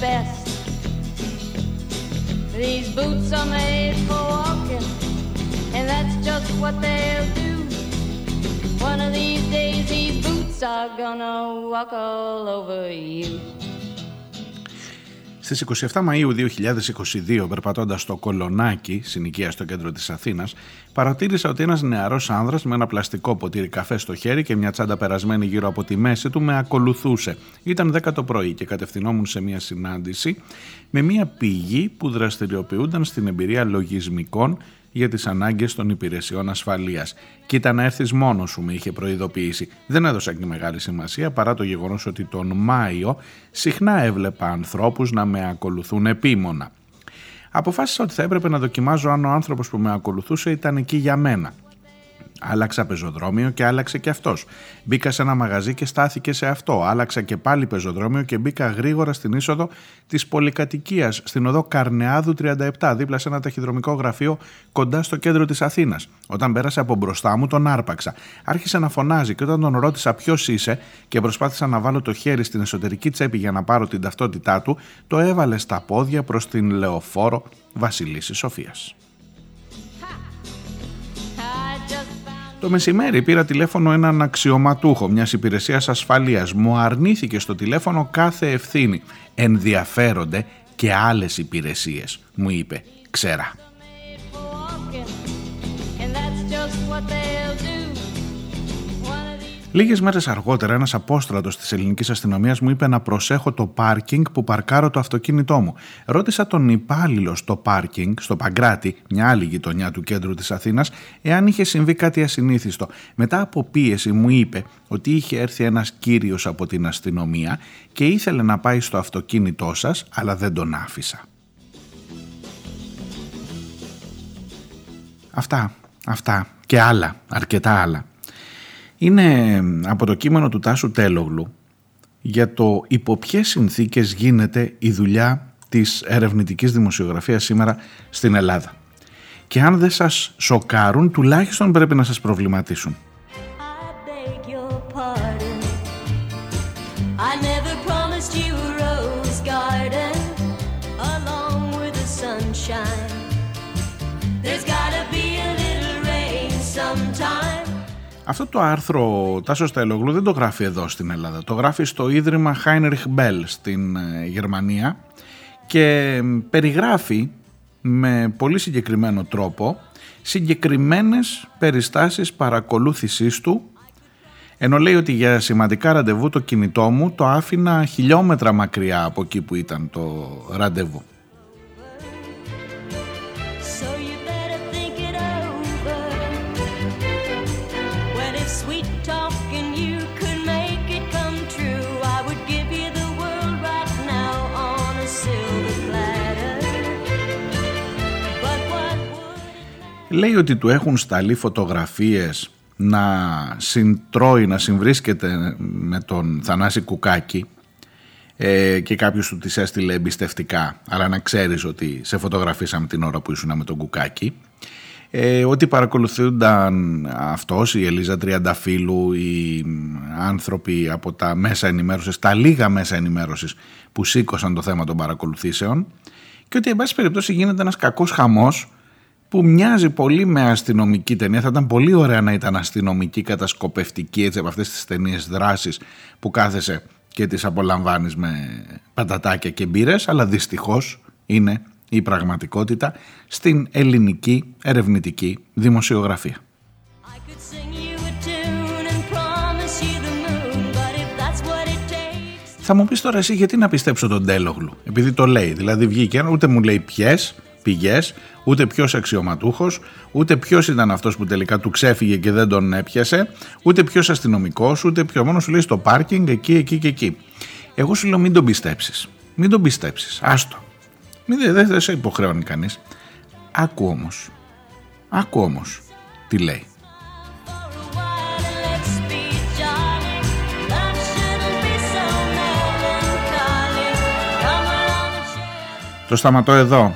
Best. These boots are made for walking, and that's just what they'll do. One of these days, these boots are gonna walk all over you. Στις 27 Μαΐου 2022, περπατώντας στο Κολονάκι, συνοικία στο κέντρο της Αθήνας, παρατήρησα ότι ένας νεαρός άνδρας με ένα πλαστικό ποτήρι καφέ στο χέρι και μια τσάντα περασμένη γύρω από τη μέση του με ακολουθούσε. Ήταν 10 το πρωί και κατευθυνόμουν σε μια συνάντηση με μια πηγή που δραστηριοποιούνταν στην εμπειρία λογισμικών για τις ανάγκες των υπηρεσιών ασφαλείας. «Κοίτα να έρθεις μόνος σου» με είχε προειδοποιήσει. Δεν έδωσα και μεγάλη σημασία παρά το γεγονός ότι τον Μάιο συχνά έβλεπα ανθρώπους να με ακολουθούν επίμονα. Αποφάσισα ότι θα έπρεπε να δοκιμάζω αν ο άνθρωπος που με ακολουθούσε ήταν εκεί για μένα. Άλλαξα πεζοδρόμιο και άλλαξε και αυτός. Μπήκα σε ένα μαγαζί και στάθηκε σε αυτό. Άλλαξα και πάλι πεζοδρόμιο και μπήκα γρήγορα στην είσοδο της πολυκατοικίας, στην οδό Καρνεάδου 37, δίπλα σε ένα ταχυδρομικό γραφείο κοντά στο κέντρο της Αθήνας. Όταν πέρασε από μπροστά μου, τον άρπαξα. Άρχισε να φωνάζει και όταν τον ρώτησα ποιος είσαι και προσπάθησα να βάλω το χέρι στην εσωτερική τσέπη για να πάρω την ταυτότητά του, το έβαλε στα πόδια προς την λεωφόρο Βασιλίση Σοφίας. Το μεσημέρι πήρα τηλέφωνο έναν αξιωματούχο μιας υπηρεσίας ασφαλείας. Μου αρνήθηκε στο τηλέφωνο κάθε ευθύνη. Ενδιαφέρονται και άλλες υπηρεσίες, μου είπε. Ξέρα. Λίγες μέρες αργότερα, ένας απόστρατος της ελληνικής αστυνομίας μου είπε να προσέχω το πάρκινγκ που παρκάρω το αυτοκίνητό μου. Ρώτησα τον υπάλληλο στο πάρκινγκ, στο Παγκράτη, μια άλλη γειτονιά του κέντρου της Αθήνας, εάν είχε συμβεί κάτι ασυνήθιστο. Μετά από πίεση μου είπε ότι είχε έρθει ένας κύριος από την αστυνομία και ήθελε να πάει στο αυτοκίνητό σας, αλλά δεν τον άφησα. Αυτά, αυτά και άλλα, αρκετά άλλα είναι από το κείμενο του Τάσου Τέλογλου για το υπό ποιες συνθήκες γίνεται η δουλειά της ερευνητικής δημοσιογραφίας σήμερα στην Ελλάδα. Και αν δεν σας σοκάρουν, τουλάχιστον πρέπει να σας προβληματίσουν. Αυτό το άρθρο Τάσος Σταελογλου δεν το γράφει εδώ στην Ελλάδα. Το γράφει στο Ίδρυμα Heinrich Bell στην ε, Γερμανία και περιγράφει με πολύ συγκεκριμένο τρόπο συγκεκριμένες περιστάσεις παρακολούθησής του ενώ λέει ότι για σημαντικά ραντεβού το κινητό μου το άφηνα χιλιόμετρα μακριά από εκεί που ήταν το ραντεβού. Λέει ότι του έχουν σταλεί φωτογραφίες να συντρώει, να συμβρίσκεται με τον Θανάση Κουκάκη ε, και κάποιος του τις έστειλε εμπιστευτικά αλλά να ξέρεις ότι σε φωτογραφίσαμε την ώρα που ήσουν με τον Κουκάκη. Ε, ότι παρακολουθούνταν αυτός, η Ελίζα Τριανταφύλου, οι άνθρωποι από τα μέσα ενημέρωσης, τα λίγα μέσα ενημέρωσης που σήκωσαν το θέμα των παρακολουθήσεων και ότι εν πάση περιπτώσει γίνεται ένας κακός χαμός που μοιάζει πολύ με αστυνομική ταινία. Θα ήταν πολύ ωραία να ήταν αστυνομική, κατασκοπευτική, έτσι από αυτές τις ταινίες δράσης που κάθεσαι και τις απολαμβάνεις με πατατάκια και μπύρες, αλλά δυστυχώς είναι η πραγματικότητα στην ελληνική ερευνητική δημοσιογραφία. Θα μου πεις τώρα εσύ γιατί να πιστέψω τον Τέλογλου, επειδή το λέει, δηλαδή βγήκε, ούτε μου λέει ποιες, πηγές, ούτε ποιος αξιωματούχος, ούτε ποιος ήταν αυτός που τελικά του ξέφυγε και δεν τον έπιασε, ούτε ποιος αστυνομικός, ούτε ποιος. Μόνος σου λέει στο πάρκινγκ εκεί, εκεί και εκεί. Εγώ σου λέω μην τον πιστέψεις. Μην τον πιστέψεις. Άστο. Μην, δεν δε σε υποχρεώνει κανείς. Άκου όμως. Άκου όμως τι λέει. Το σταματώ εδώ.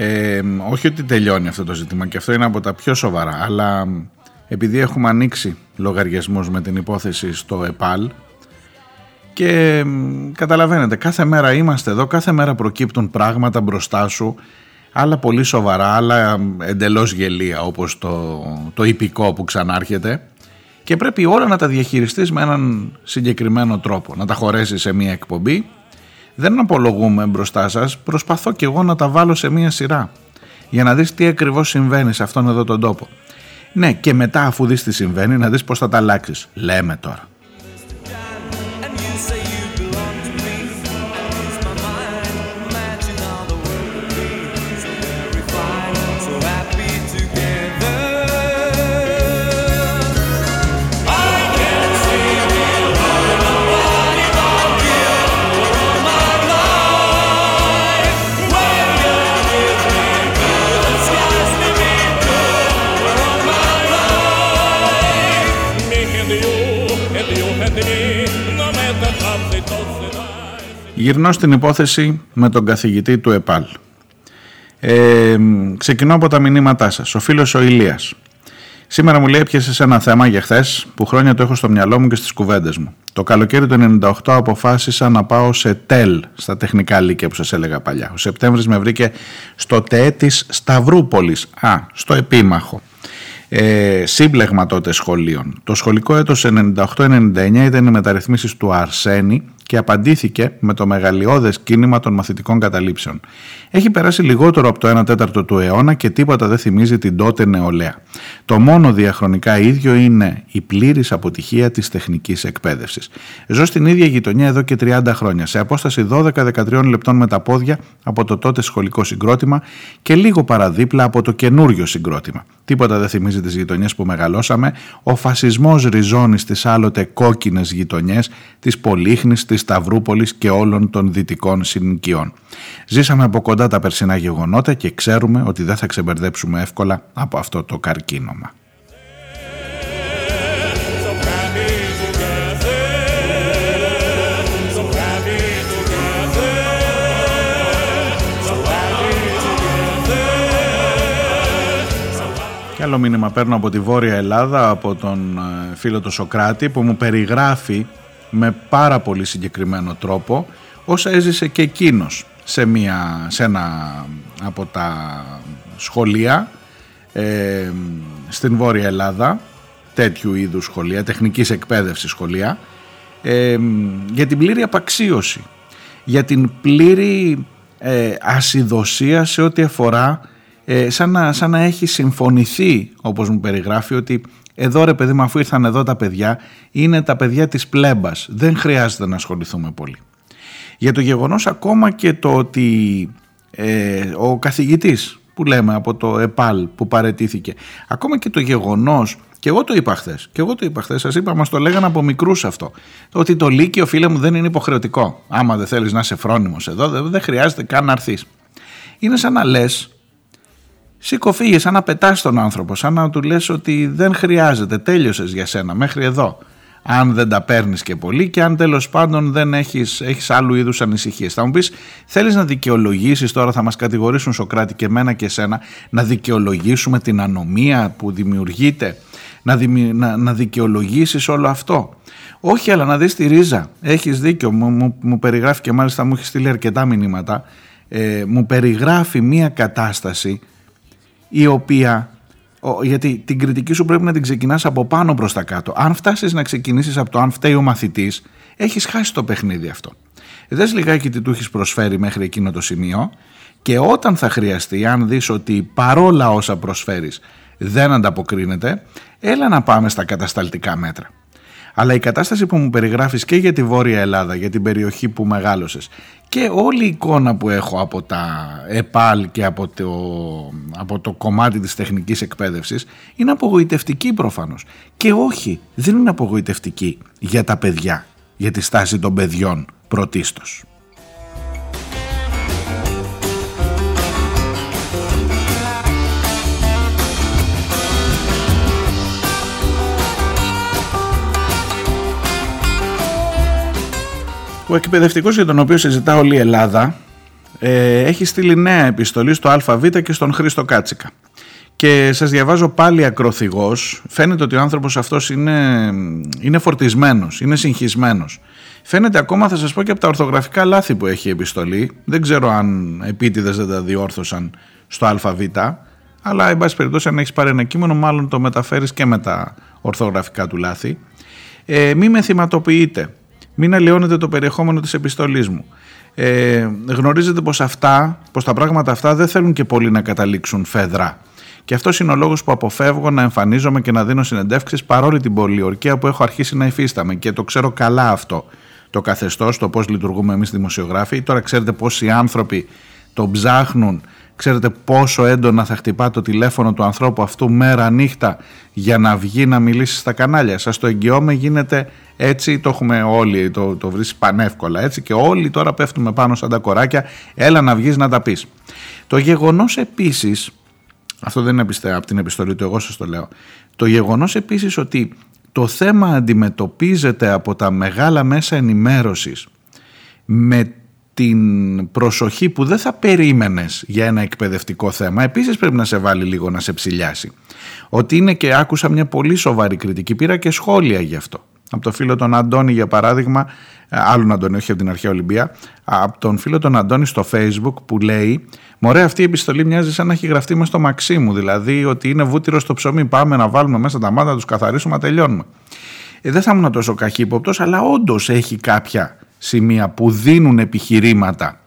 Ε, όχι ότι τελειώνει αυτό το ζήτημα και αυτό είναι από τα πιο σοβαρά, αλλά επειδή έχουμε ανοίξει λογαριασμούς με την υπόθεση στο ΕΠΑΛ και καταλαβαίνετε κάθε μέρα είμαστε εδώ, κάθε μέρα προκύπτουν πράγματα μπροστά σου άλλα πολύ σοβαρά, άλλα εντελώς γελία όπως το, το υπηκό που ξανάρχεται και πρέπει όλα να τα διαχειριστείς με έναν συγκεκριμένο τρόπο, να τα χωρέσεις σε μία εκπομπή. Δεν απολογούμε μπροστά σας, προσπαθώ και εγώ να τα βάλω σε μία σειρά για να δεις τι ακριβώς συμβαίνει σε αυτόν εδώ τον τόπο. Ναι και μετά αφού δεις τι συμβαίνει να δεις πώς θα τα αλλάξεις. Λέμε τώρα. Γυρνώ στην υπόθεση με τον καθηγητή του ΕΠΑΛ. Ε, ξεκινώ από τα μηνύματά σας. Ο φίλος ο Ηλίας. Σήμερα μου λέει έπιασες ένα θέμα για χθες που χρόνια το έχω στο μυαλό μου και στις κουβέντες μου. Το καλοκαίρι του 98 αποφάσισα να πάω σε ΤΕΛ στα τεχνικά λύκεια που σας έλεγα παλιά. Ο Σεπτέμβρης με βρήκε στο ΤΕ της Σταυρούπολης, α, στο Επίμαχο. Ε, σύμπλεγμα τότε σχολείων. Το σχολικό έτος 98-99 ήταν οι μεταρρυθμίσεις του Αρσένη και απαντήθηκε με το μεγαλειώδες κίνημα των μαθητικών καταλήψεων. Έχει περάσει λιγότερο από το 1 τέταρτο του αιώνα και τίποτα δεν θυμίζει την τότε νεολαία. Το μόνο διαχρονικά ίδιο είναι η πλήρης αποτυχία της τεχνικής εκπαίδευσης. Ζω στην ίδια γειτονιά εδώ και 30 χρόνια, σε απόσταση 12-13 λεπτών με τα πόδια από το τότε σχολικό συγκρότημα και λίγο παραδίπλα από το καινούριο συγκρότημα. Τίποτα δεν θυμίζει τις γειτονιές που μεγαλώσαμε. Ο φασισμός ριζώνει στις άλλοτε κόκκινες γειτονιές της Πολύχνης, της Σταυρούπολης και όλων των δυτικών συνοικιών. Ζήσαμε από κοντά τα περσινά γεγονότα και ξέρουμε ότι δεν θα ξεμπερδέψουμε εύκολα από αυτό το καρκίνωμα. Και άλλο μήνυμα παίρνω από τη Βόρεια Ελλάδα, από τον ε, φίλο του Σοκράτη, που μου περιγράφει με πάρα πολύ συγκεκριμένο τρόπο όσα έζησε και εκείνος σε, μια, σε ένα από τα σχολεία ε, στην Βόρεια Ελλάδα, τέτοιου είδους σχολεία, τεχνικής εκπαίδευσης σχολεία, ε, για την πλήρη απαξίωση, για την πλήρη ε, ασυδοσία σε ό,τι αφορά ε, σαν, να, σαν να έχει συμφωνηθεί όπως μου περιγράφει ότι εδώ ρε παιδί μου αφού ήρθαν εδώ τα παιδιά είναι τα παιδιά της πλέμπας δεν χρειάζεται να ασχοληθούμε πολύ για το γεγονός ακόμα και το ότι ε, ο καθηγητής που λέμε από το ΕΠΑΛ που παρετήθηκε ακόμα και το γεγονός και εγώ το είπα χθες. Και εγώ το είπα χθες. Σας είπα, μας το λέγανε από μικρούς αυτό. Ότι το Λύκειο, φίλε μου, δεν είναι υποχρεωτικό. Άμα δεν θέλεις να είσαι φρόνιμος εδώ, δεν χρειάζεται καν να έρθεις. Είναι σαν να λες Σήκω φύγες, σαν να πετάς τον άνθρωπο, σαν να του λες ότι δεν χρειάζεται, τέλειωσες για σένα μέχρι εδώ. Αν δεν τα παίρνεις και πολύ και αν τέλος πάντων δεν έχεις έχεις άλλου είδους ανησυχίες. Θα μου πεις, θέλεις να δικαιολογήσεις τώρα, θα μας κατηγορήσουν Σοκράτη και εμένα και εσένα, να δικαιολογήσουμε την ανομία που δημιουργείται, να, δημι... να, να δικαιολογήσεις όλο αυτό; Όχι, αλλά να δεις τη ρίζα. Έχεις δίκιο. Μου, μου, μου περιγράφει και μάλιστα μου έχει στείλει αρκετά μηνύματα. Ε, μου περιγράφει μία κατάσταση η οποία γιατί την κριτική σου πρέπει να την ξεκινάς από πάνω προς τα κάτω. Αν φτάσεις να ξεκινήσεις από το αν φταίει ο μαθητής, έχεις χάσει το παιχνίδι αυτό. Δες λιγάκι τι του έχεις προσφέρει μέχρι εκείνο το σημείο και όταν θα χρειαστεί, αν δεις ότι παρόλα όσα προσφέρεις δεν ανταποκρίνεται, έλα να πάμε στα κατασταλτικά μέτρα. Αλλά η κατάσταση που μου περιγράφεις και για τη Βόρεια Ελλάδα, για την περιοχή που μεγάλωσες και όλη η εικόνα που έχω από τα ΕΠΑΛ και από το, από το κομμάτι της τεχνικής εκπαίδευσης είναι απογοητευτική προφανώς. Και όχι, δεν είναι απογοητευτική για τα παιδιά, για τη στάση των παιδιών πρωτίστως. Ο για τον οποίο συζητά όλη η Ελλάδα ε, έχει στείλει νέα επιστολή στο ΑΒ και στον Χρήστο Κάτσικα. και σας διαβάζω πάλι ακροθυγός. Φαίνεται ότι ο άνθρωπος αυτός είναι, είναι φορτισμένος, είναι συγχυσμένος. Φαίνεται ακόμα θα σας πω και από τα ορθογραφικά λάθη που έχει η επιστολή. Δεν ξέρω αν επίτηδες δεν τα διόρθωσαν στο ΑΒ, αλλά εν πάση περιπτώσει αν έχεις πάρει ένα κείμενο μάλλον το μεταφέρεις και με τα ορθογραφικά του λάθη. Ε, μη με θυματοποιείτε, μην αλλοιώνετε το περιεχόμενο της επιστολής μου. Ε, γνωρίζετε πως αυτά, πως τα πράγματα αυτά δεν θέλουν και πολύ να καταλήξουν φεδρά. Και αυτός είναι ο λόγος που αποφεύγω να εμφανίζομαι και να δίνω συνεντεύξεις παρόλη την πολιορκία που έχω αρχίσει να υφίσταμαι. Και το ξέρω καλά αυτό το καθεστώς, το πώς λειτουργούμε εμείς δημοσιογράφοι. Τώρα ξέρετε πόσοι άνθρωποι το ψάχνουν, ξέρετε πόσο έντονα θα χτυπά το τηλέφωνο του ανθρώπου αυτού μέρα νύχτα για να βγει να μιλήσει στα κανάλια. Σας το εγγυώμαι, γίνεται έτσι, το έχουμε όλοι, το, το βρει πανεύκολα έτσι και όλοι τώρα πέφτουμε πάνω σαν τα κοράκια. Έλα να βγεις να τα πεις. Το γεγονός επίσης αυτό δεν είναι από την επιστολή του, εγώ σας το λέω. Το γεγονός επίσης ότι το θέμα αντιμετωπίζεται από τα μεγάλα μέσα ενημέρωσης με την προσοχή που δεν θα περίμενες για ένα εκπαιδευτικό θέμα επίσης πρέπει να σε βάλει λίγο να σε ψηλιάσει. Ότι είναι και άκουσα μια πολύ σοβαρή κριτική, πήρα και σχόλια γι' αυτό. Από το φίλο τον Αντώνη για παράδειγμα, άλλον Αντώνη, όχι από την αρχαία Ολυμπία, από τον φίλο τον Αντώνη στο facebook που λέει Μωρέ, αυτή η επιστολή μοιάζει σαν να έχει γραφτεί μες στο μαξί μου. Δηλαδή ότι είναι βούτυρο στο ψωμί. Πάμε να βάλουμε μέσα τα μάτια, να τους καθαρίσουμε, να τελειώνουμε. Ε, δεν θα ήμουν τόσο καχύποπτος, αλλά όντως έχει κάποια σημεία που δίνουν επιχειρήματα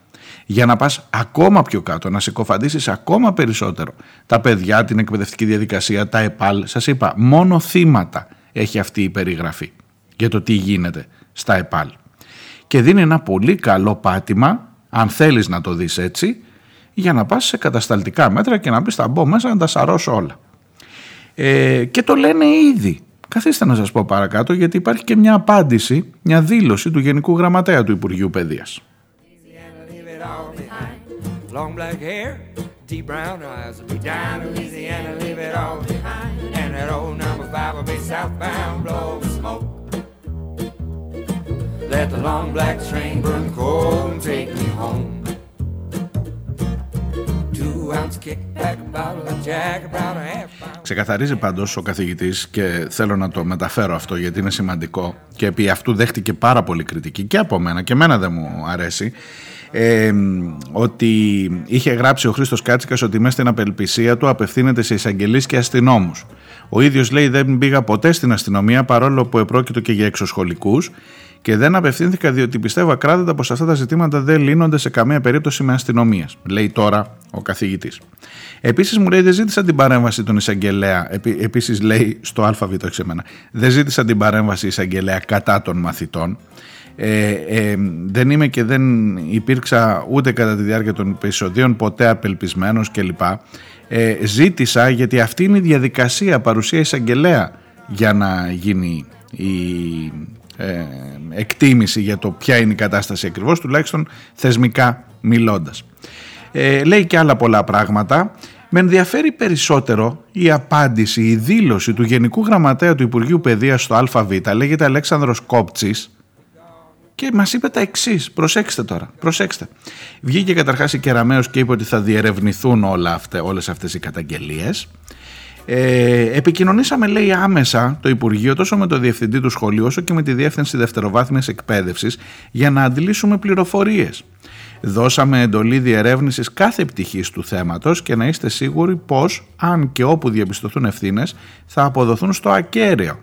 για να πας ακόμα πιο κάτω, να συκοφαντήσεις ακόμα περισσότερο τα παιδιά, την εκπαιδευτική διαδικασία, τα ΕΠΑΛ. Σας είπα, μόνο θύματα έχει αυτή η περιγραφή για το τι γίνεται στα ΕΠΑΛ. Και δίνει ένα πολύ καλό πάτημα, αν θέλεις να το δεις έτσι, για να πας σε κατασταλτικά μέτρα και να πεις θα μπω μέσα να τα σαρώσω όλα. Ε, και το λένε ήδη. Καθίστε να σας πω παρακάτω γιατί υπάρχει και μια απάντηση, μια δήλωση του Γενικού Γραμματέα του Υπουργείου Παιδείας. Let the long black train burn cold and take me home. Ξεκαθαρίζει πάντως ο καθηγητής και θέλω να το μεταφέρω αυτό γιατί είναι σημαντικό και επί αυτού δέχτηκε πάρα πολύ κριτική και από μένα και μένα δεν μου αρέσει ε, ότι είχε γράψει ο Χρήστος Κάτσικας ότι μέσα στην απελπισία του απευθύνεται σε εισαγγελείς και αστυνόμους. Ο ίδιος λέει δεν πήγα ποτέ στην αστυνομία παρόλο που επρόκειτο και για εξωσχολικούς και δεν απευθύνθηκα διότι πιστεύω ακράδαντα πως αυτά τα ζητήματα δεν λύνονται σε καμία περίπτωση με αστυνομίε, λέει τώρα ο καθηγητής. Επίσης μου λέει δεν ζήτησα την παρέμβαση των εισαγγελέα. Επίσης λέει στο ΑΒ, όχι σε μένα. Δεν ζήτησα την παρέμβαση εισαγγελέα κατά των μαθητών. Ε, ε, δεν είμαι και δεν υπήρξα ούτε κατά τη διάρκεια των επεισοδίων ποτέ απελπισμένος κλπ. Ε, ζήτησα γιατί αυτή είναι η διαδικασία παρουσία εισαγγελέα για να γίνει η ε, εκτίμηση για το ποια είναι η κατάσταση ακριβώς, τουλάχιστον θεσμικά μιλώντας. Ε, λέει και άλλα πολλά πράγματα. Με ενδιαφέρει περισσότερο η απάντηση, η δήλωση του Γενικού Γραμματέα του Υπουργείου Παιδείας στο ΑΒ, λέγεται Αλέξανδρος Κόπτσης, και μας είπε τα εξής. Προσέξτε τώρα, προσέξτε. Βγήκε καταρχάς η Κεραμέως και είπε ότι θα διερευνηθούν όλα αυτά, όλες αυτές οι καταγγελίες. Ε, επικοινωνήσαμε λέει άμεσα το Υπουργείο τόσο με το Διευθυντή του Σχολείου όσο και με τη Διεύθυνση Δευτεροβάθμιας Εκπαίδευσης για να αντιλήσουμε πληροφορίες. Δώσαμε εντολή διερεύνησης κάθε πτυχής του θέματος και να είστε σίγουροι πως αν και όπου διαπιστωθούν ευθύνες θα αποδοθούν στο ακέραιο.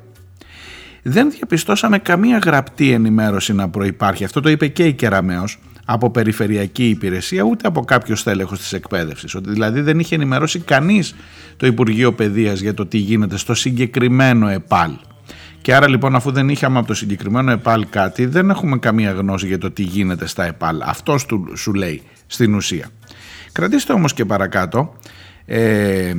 Δεν διαπιστώσαμε καμία γραπτή ενημέρωση να προϋπάρχει. Αυτό το είπε και η Κεραμέως από περιφερειακή υπηρεσία ούτε από κάποιο στέλεχος της εκπαίδευσης. Ότι δηλαδή δεν είχε ενημερώσει κανείς το Υπουργείο Παιδείας για το τι γίνεται στο συγκεκριμένο ΕΠΑΛ. Και άρα λοιπόν αφού δεν είχαμε από το συγκεκριμένο ΕΠΑΛ κάτι δεν έχουμε καμία γνώση για το τι γίνεται στα ΕΠΑΛ. Αυτό σου λέει στην ουσία. Κρατήστε όμως και παρακάτω, ε,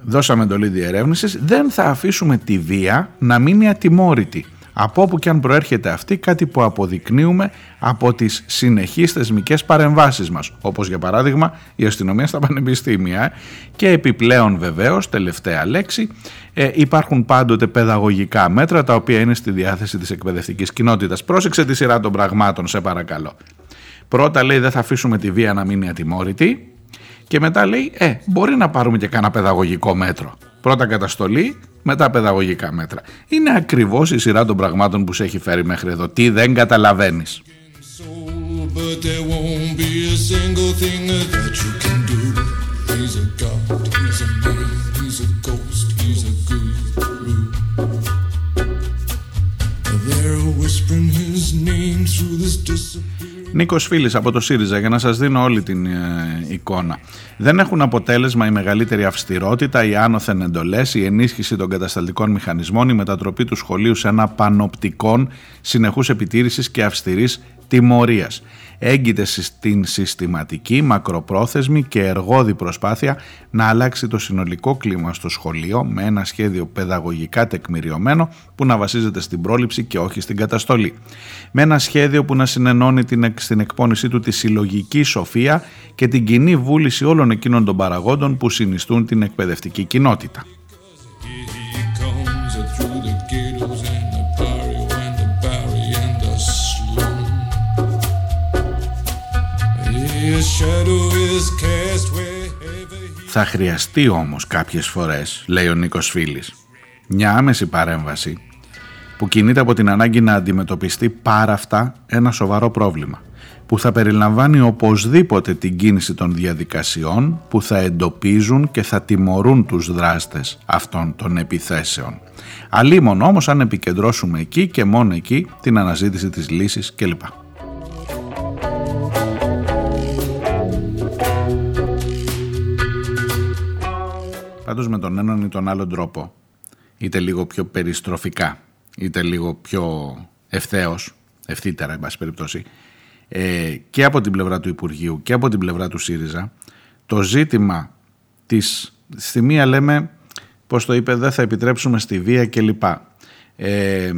δώσαμε εντολή διερεύνησης, δεν θα αφήσουμε τη βία να μείνει ατιμόρυτη από όπου και αν προέρχεται αυτή κάτι που αποδεικνύουμε από τις συνεχείς θεσμικές παρεμβάσεις μας όπως για παράδειγμα η αστυνομία στα πανεπιστήμια και επιπλέον βεβαίως τελευταία λέξη ε, υπάρχουν πάντοτε παιδαγωγικά μέτρα τα οποία είναι στη διάθεση της εκπαιδευτικής κοινότητας. Πρόσεξε τη σειρά των πραγμάτων σε παρακαλώ. Πρώτα λέει δεν θα αφήσουμε τη βία να μείνει ατιμόρυτη Και μετά λέει, ε, μπορεί να πάρουμε και κάνα παιδαγωγικό μέτρο. Πρώτα καταστολή, μετά παιδαγωγικά μέτρα. Είναι ακριβώς η σειρά των πραγμάτων που σε έχει φέρει μέχρι εδώ. Τι δεν καταλαβαίνεις. Νίκος Φίλης από το ΣΥΡΙΖΑ, για να σας δίνω όλη την ε, εικόνα. Δεν έχουν αποτέλεσμα η μεγαλύτερη αυστηρότητα, οι άνωθεν εντολές, η ενίσχυση των κατασταλτικών μηχανισμών, η μετατροπή του σχολείου σε ένα πανοπτικόν συνεχούς επιτήρησης και αυστηρής τιμωρίας έγκυται στην συστηματική, μακροπρόθεσμη και εργόδη προσπάθεια να αλλάξει το συνολικό κλίμα στο σχολείο με ένα σχέδιο παιδαγωγικά τεκμηριωμένο που να βασίζεται στην πρόληψη και όχι στην καταστολή. Με ένα σχέδιο που να συνενώνει την, στην εκπόνησή του τη συλλογική σοφία και την κοινή βούληση όλων εκείνων των παραγόντων που συνιστούν την εκπαιδευτική κοινότητα. Θα χρειαστεί όμως κάποιες φορές, λέει ο Νίκος Φίλης, μια άμεση παρέμβαση που κινείται από την ανάγκη να αντιμετωπιστεί πάρα αυτά ένα σοβαρό πρόβλημα που θα περιλαμβάνει οπωσδήποτε την κίνηση των διαδικασιών που θα εντοπίζουν και θα τιμωρούν τους δράστες αυτών των επιθέσεων. Αλίμον όμως αν επικεντρώσουμε εκεί και μόνο εκεί την αναζήτηση της λύσης κλπ. Πάντως με τον έναν ή τον άλλον τρόπο, είτε λίγο πιο περιστροφικά, είτε λίγο πιο ευθέως, ευθύτερα εν πάση περιπτώσει, ε, και από την πλευρά του Υπουργείου και από την πλευρά του ΣΥΡΙΖΑ, το ζήτημα της, στη μία λέμε, πώς το είπε, δεν θα επιτρέψουμε στη βία κλπ. Ε,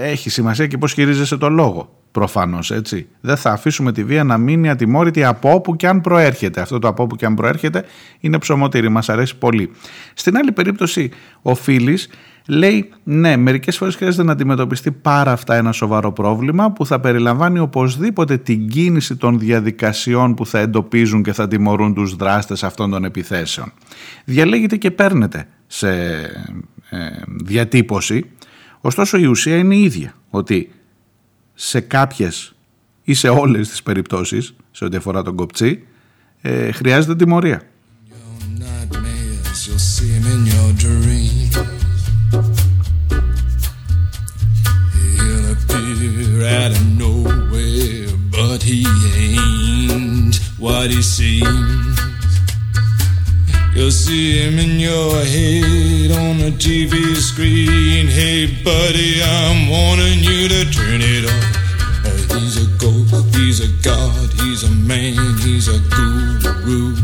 έχει σημασία και πώς χειρίζεσαι το λόγο. Προφανώς έτσι. Δεν θα αφήσουμε τη βία να μείνει ατιμόρυτη από όπου και αν προέρχεται. Αυτό το από όπου και αν προέρχεται είναι ψωμοτήρι. Μας αρέσει πολύ. Στην άλλη περίπτωση ο Φίλης λέει ναι μερικές φορές χρειάζεται να αντιμετωπιστεί πάρα αυτά ένα σοβαρό πρόβλημα που θα περιλαμβάνει οπωσδήποτε την κίνηση των διαδικασιών που θα εντοπίζουν και θα τιμωρούν τους δράστες αυτών των επιθέσεων. Διαλέγεται και παίρνετε σε ε, διατύπωση ωστόσο η ουσία είναι η ίδια ότι σε κάποιες ή σε όλες τις περιπτώσεις, σε ό,τι αφορά τον κοπτσί, ε, χρειάζεται τιμωρία. out of nowhere, but he ain't what he seems. You'll see him in your head on the TV screen. Hey, buddy, I'm warning you to turn it off. he's a ghost, he's a god, he's a man, he's a guru.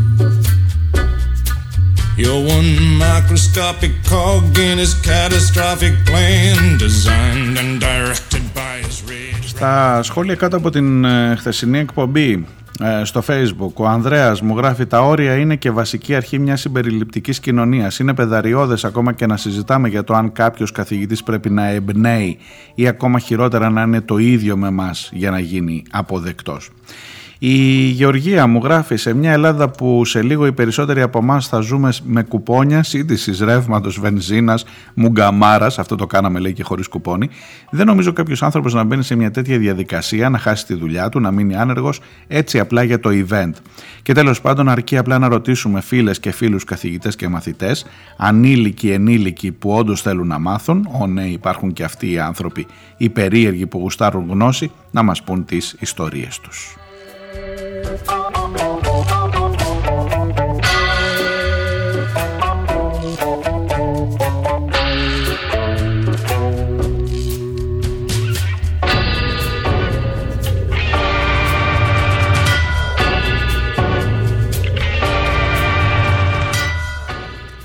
You're one microscopic cog in his catastrophic plan, designed and directed by his rage. Στα σχόλια κάτω από την χθεσινή εκπομπή ε, στο facebook ο Ανδρέας μου γράφει τα όρια είναι και βασική αρχή μιας συμπεριληπτικής κοινωνίας. Είναι παιδαριώδες ακόμα και να συζητάμε για το αν κάποιος καθηγητής πρέπει να εμπνέει ή ακόμα χειρότερα να είναι το ίδιο με μας για να γίνει αποδεκτός η Γεωργία μου γράφει σε μια Ελλάδα που σε λίγο οι περισσότεροι από εμάς θα ζούμε με κουπόνια, σύντηση ρεύματος, βενζίνας, μουγκαμάρας. Αυτό το κάναμε λέει και χωρίς κουπόνι. Δεν νομίζω κάποιος άνθρωπος να μπαίνει σε μια τέτοια διαδικασία, να χάσει τη δουλειά του, να μείνει άνεργος, έτσι απλά για το event. Και τέλος πάντων, αρκεί απλά να ρωτήσουμε φίλες και φίλους καθηγητές και μαθητές, ανήλικοι, ενήλικοι που όντως θέλουν να μάθουν, ω ναι, υπάρχουν και αυτοί οι άνθρωποι, οι περίεργοι που γουστάρουν γνώση, να μας πούν τις ιστορίες τους.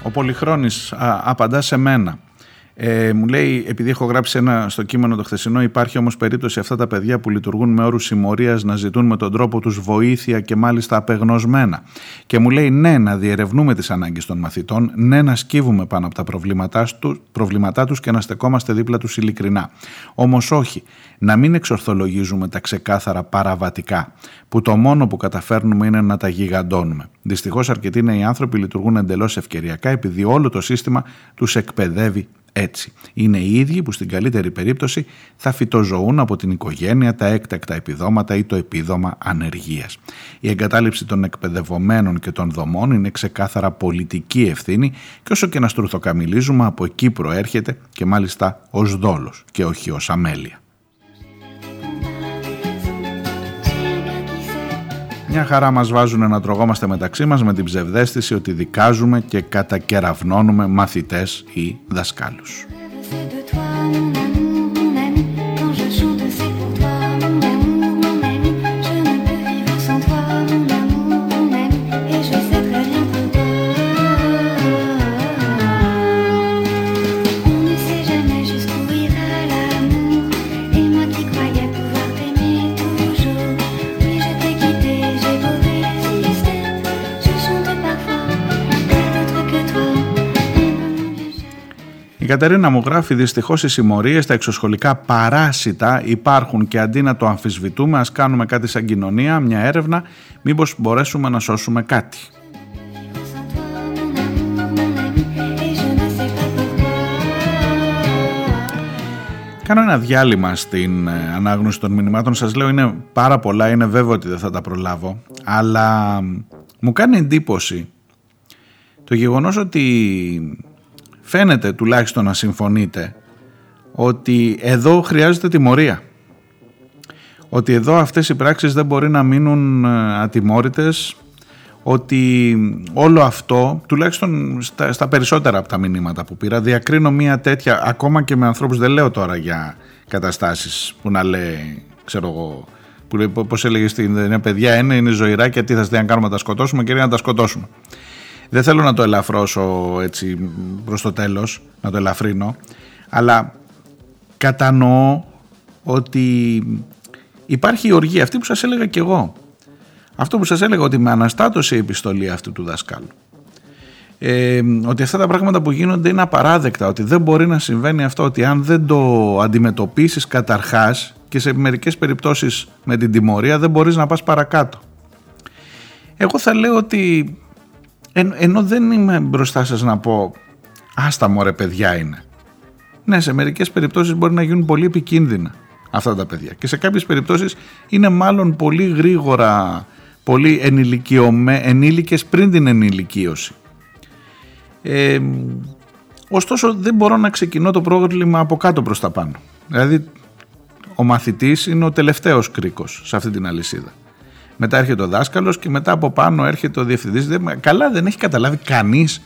Ο Πολυχρόνης α, απαντά σε μένα. Ε, μου λέει, επειδή έχω γράψει ένα στο κείμενο το χθεσινό, υπάρχει όμως περίπτωση αυτά τα παιδιά που λειτουργούν με όρους συμμορίας να ζητούν με τον τρόπο τους βοήθεια και μάλιστα απεγνωσμένα. Και μου λέει, ναι, να διερευνούμε τις ανάγκες των μαθητών, ναι, να σκύβουμε πάνω από τα προβλήματάς του προβλήματά τους και να στεκόμαστε δίπλα τους ειλικρινά. Όμως όχι, να μην εξορθολογίζουμε τα ξεκάθαρα παραβατικά, που το μόνο που καταφέρνουμε είναι να τα γιγαντώνουμε. Δυστυχώς, αρκετοί νέοι άνθρωποι λειτουργούν εντελώς ευκαιριακά επειδή όλο το σύστημα τους εκπαιδεύει έτσι. Είναι οι ίδιοι που στην καλύτερη περίπτωση θα φυτοζωούν από την οικογένεια τα έκτακτα επιδόματα ή το επίδομα ανεργίας. Η εγκατάλειψη των εκπαιδευομένων και των δομών είναι ξεκάθαρα πολιτική ευθύνη και όσο και να στρουθοκαμιλίζουμε από εκεί προέρχεται και μάλιστα ως δόλος και όχι ως αμέλεια. Μια χαρά μας βάζουν να τρογόμαστε μεταξύ μας με την ψευδέστηση ότι δικάζουμε και κατακεραυνώνουμε μαθητές ή δασκάλους. Κατερίνα μου γράφει δυστυχώς οι συμμορίες, τα εξωσχολικά παράσιτα υπάρχουν και αντί να το αμφισβητούμε ας κάνουμε κάτι σαν κοινωνία, μια έρευνα, μήπως μπορέσουμε να σώσουμε κάτι. Κάνω ένα διάλειμμα στην ε, ανάγνωση των μηνυμάτων. Σας λέω είναι πάρα πολλά, είναι βέβαιο ότι δεν θα τα προλάβω. Αλλά μου κάνει εντύπωση το γεγονός ότι φαίνεται τουλάχιστον να συμφωνείτε ότι εδώ χρειάζεται τιμωρία. Ότι εδώ αυτές οι πράξεις δεν μπορεί να μείνουν ε, ατιμόρυτες, ότι όλο αυτό, τουλάχιστον στα, στα περισσότερα από τα μηνύματα που πήρα, διακρίνω μια τέτοια, ακόμα και με ανθρώπους, δεν λέω τώρα για καταστάσεις που να λέει, ξέρω εγώ, που λέει, πώς έλεγες στην παιδιά είναι, είναι ζωηρά τι θα να κάνουμε να τα σκοτώσουμε και να τα σκοτώσουμε. Δεν θέλω να το ελαφρώσω έτσι προς το τέλος, να το ελαφρύνω, αλλά κατανοώ ότι υπάρχει η οργή αυτή που σας έλεγα και εγώ. Αυτό που σας έλεγα ότι με αναστάτωσε η επιστολή αυτού του δασκάλου. Ε, ότι αυτά τα πράγματα που γίνονται είναι απαράδεκτα, ότι δεν μπορεί να συμβαίνει αυτό, ότι αν δεν το αντιμετωπίσεις καταρχάς και σε μερικές περιπτώσεις με την τιμωρία δεν μπορείς να πας παρακάτω. Εγώ θα λέω ότι εν, ενώ δεν είμαι μπροστά σας να πω άστα μωρέ παιδιά είναι. Ναι, σε μερικές περιπτώσεις μπορεί να γίνουν πολύ επικίνδυνα αυτά τα παιδιά και σε κάποιες περιπτώσεις είναι μάλλον πολύ γρήγορα πολύ ενήλικες πριν την ενηλικίωση. Ε, ωστόσο δεν μπορώ να ξεκινώ το πρόβλημα από κάτω προς τα πάνω. Δηλαδή ο μαθητής είναι ο τελευταίος κρίκος σε αυτή την αλυσίδα. Μετά έρχεται ο δάσκαλος και μετά από πάνω έρχεται ο διευθυντής. Καλά, δεν έχει καταλάβει κανείς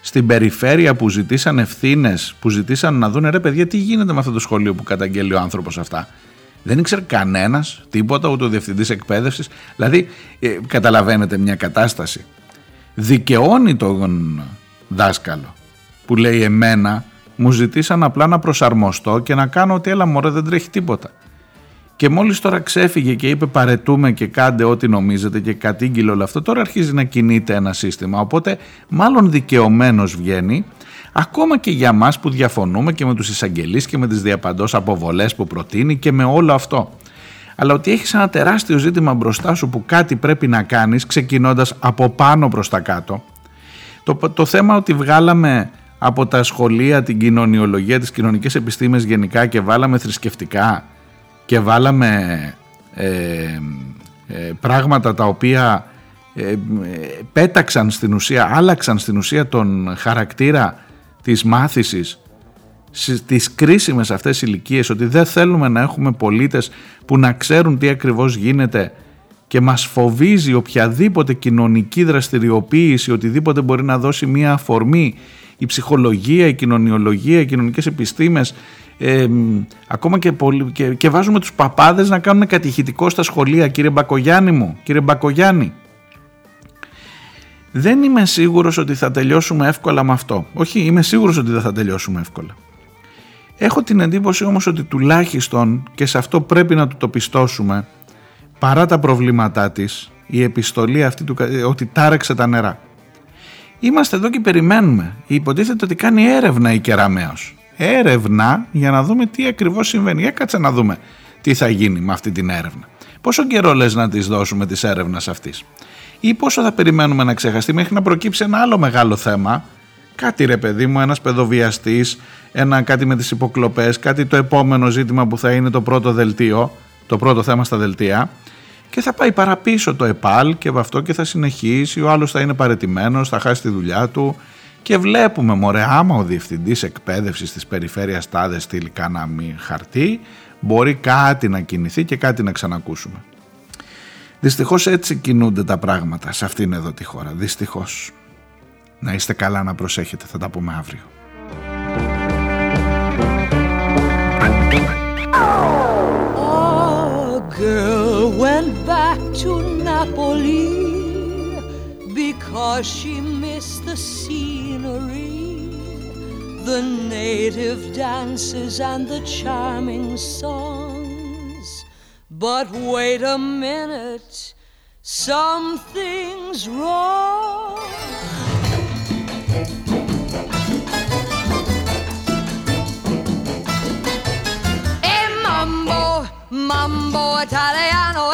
στην περιφέρεια που ζητήσαν ευθύνες, που ζητήσαν να δουν ρε παιδιά τι γίνεται με αυτό το σχολείο που καταγγέλει ο άνθρωπος αυτά; Δεν ήξερε κανένας τίποτα, ούτε ο διευθυντής εκπαίδευσης. Δηλαδή, ε, καταλαβαίνετε μια κατάσταση. Δικαιώνει τον δάσκαλο που λέει εμένα μου ζητήσαν απλά να προσαρμοστώ και να κάνω ότι έλα μωρέ δεν τρέχει τίποτα. Και μόλις τώρα ξέφυγε και είπε παρετούμε και κάντε ό,τι νομίζετε και κατήγγειλε όλο αυτό, τώρα αρχίζει να κινείται ένα σύστημα. Οπότε μάλλον δικαιωμένος βγαίνει, ακόμα και για μας που διαφωνούμε και με τους εισαγγελείς και με τις διαπαντός αποβολές που προτείνει και με όλο αυτό. Αλλά ότι έχεις ένα τεράστιο ζήτημα μπροστά σου που κάτι πρέπει να κάνεις ξεκινώντας από πάνω προς τα κάτω. Το, το θέμα ότι βγάλαμε από τα σχολεία την κοινωνιολογία, τις κοινωνικές επιστήμες γενικά και βάλαμε θρησκευτικά και βάλαμε ε, ε, πράγματα τα οποία ε, πέταξαν στην ουσία, άλλαξαν στην ουσία τον χαρακτήρα της μάθησης στις κρίσιμες αυτές ηλικίες ότι δεν θέλουμε να έχουμε πολίτες που να ξέρουν τι ακριβώς γίνεται και μας φοβίζει οποιαδήποτε κοινωνική δραστηριοποίηση, οτιδήποτε μπορεί να δώσει μία αφορμή, η ψυχολογία, η κοινωνιολογία, οι κοινωνικές επιστήμες ακόμα και, και, και βάζουμε τους παπάδες να κάνουν κατηχητικό στα σχολεία κύριε Μπακογιάννη μου, κύριε Μπακογιάννη δεν είμαι σίγουρος ότι θα τελειώσουμε εύκολα με αυτό όχι είμαι σίγουρος ότι δεν θα τελειώσουμε εύκολα Έχω την εντύπωση όμως ότι τουλάχιστον και σε αυτό πρέπει να του το πιστώσουμε παρά τα προβλήματά της η επιστολή αυτή του, ότι τάρεξε τα νερά. Είμαστε εδώ και περιμένουμε. Υποτίθεται ότι κάνει έρευνα η Κεραμέως. Έρευνα για να δούμε τι ακριβώς συμβαίνει. Για κάτσε να δούμε τι θα γίνει με αυτή την έρευνα. Πόσο καιρό λες να τις δώσουμε της έρευνας αυτής; Ή πόσο θα περιμένουμε να ξεχαστεί μέχρι να προκύψει ένα άλλο μεγάλο θέμα; Κάτι ρε παιδί μου, ένας παιδοβιαστής, ένα κάτι με τις υποκλοπές, κάτι το επόμενο ζήτημα που θα είναι το πρώτο δελτίο, το πρώτο θέμα στα δελτία και θα πάει παραπίσω το ΕΠΑΛ και αυτό και θα συνεχίσει, ο άλλος θα είναι παρετημένος, θα χάσει τη δουλειά του και βλέπουμε μωρέ άμα ο διευθυντής εκπαίδευσης της περιφέρειας τάδε στείλει κάνα χαρτί μπορεί κάτι να κινηθεί και κάτι να ξανακούσουμε. Δυστυχώς έτσι κινούνται τα πράγματα σε αυτήν εδώ τη χώρα, δυστυχώς. Να είστε καλά να προσέχετε, θα τα πούμε αύριο. girl went back to Napoli because she the scenery, the native dances and the charming songs. But wait a minute, something's wrong. Mambo mambo Italiano,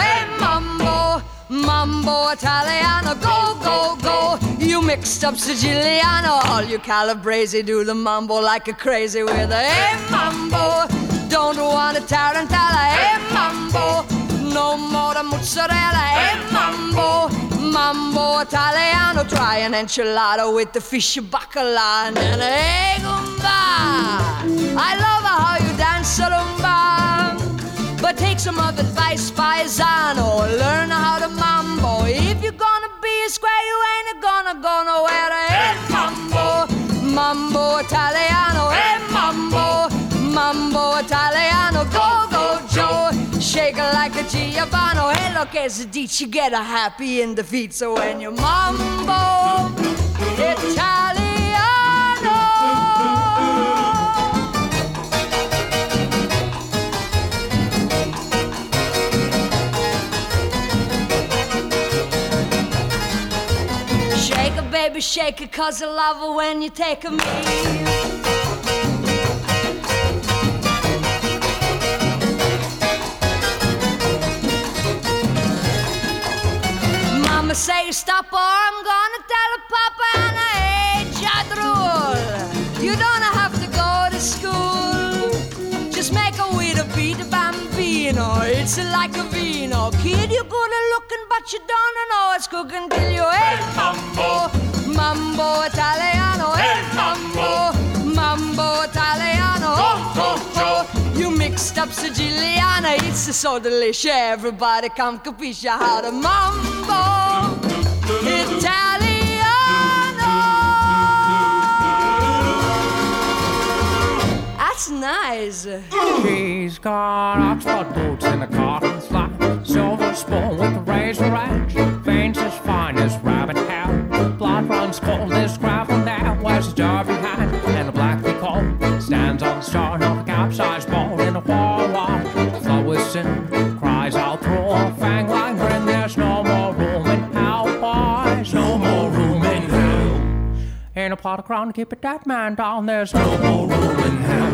mambo Italiano, go, go, go. You mixed up Siciliano, all you Calabrese do the mambo like a crazy with a hey mambo. Don't want a tarantella, hey mambo. No more the mozzarella, hey mambo. Mambo Italiano, try an enchilada with the fish bacala and hey gumba. I love how you dance rumba. But take some of advice, paisano. Learn how to look, as a ditch, you get a happy in the feet. So when you mambo Italiano. Shake it, baby, shake it, cause I love it when you take a me. Mama say stop or I'm gonna tell a Papa and I hate Jadrul. You don't have to go to school. Just make a way to beat a bambino. It's like a vino. Kid, you're good at looking, but you don't know it's cooking till you hate mambo mambo italiano, hey mambo mixed up Siciliana, it's so delicious. Everybody come capisce how to mambo Italiano. That's nice. She's got Oxford boots and a cotton slap, silver spoon with a razor edge, veins as fine as rabbit hair blood runs cold. as gravel now wears a derby hat and a black coat. Stands on the start of a capsized boat In a crown keep a dead man down. There's no more room in hell.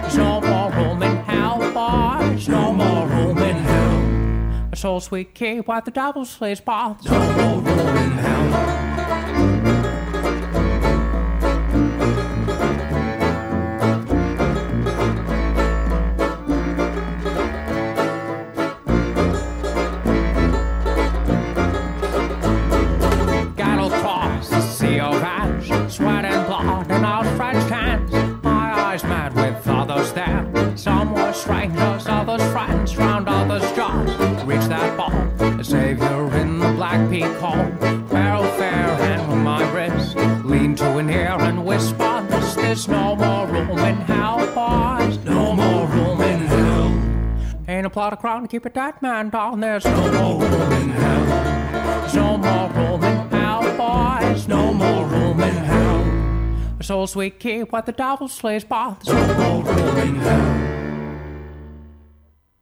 There's no more room in hell, boys. No more room in hell. A soul sweet key, why the devil slays paths. No more room in hell. wall. fair, and from my breast, lean to an ear and whisper, this, there's no more room in hell, boys. No more room in hell. Ain't a plot of crown to keep a dead man, down. There's no more room in hell. There's no more room in hell, boys. No more room in hell. A souls we keep what the devil slays, boys. There's no more room in hell.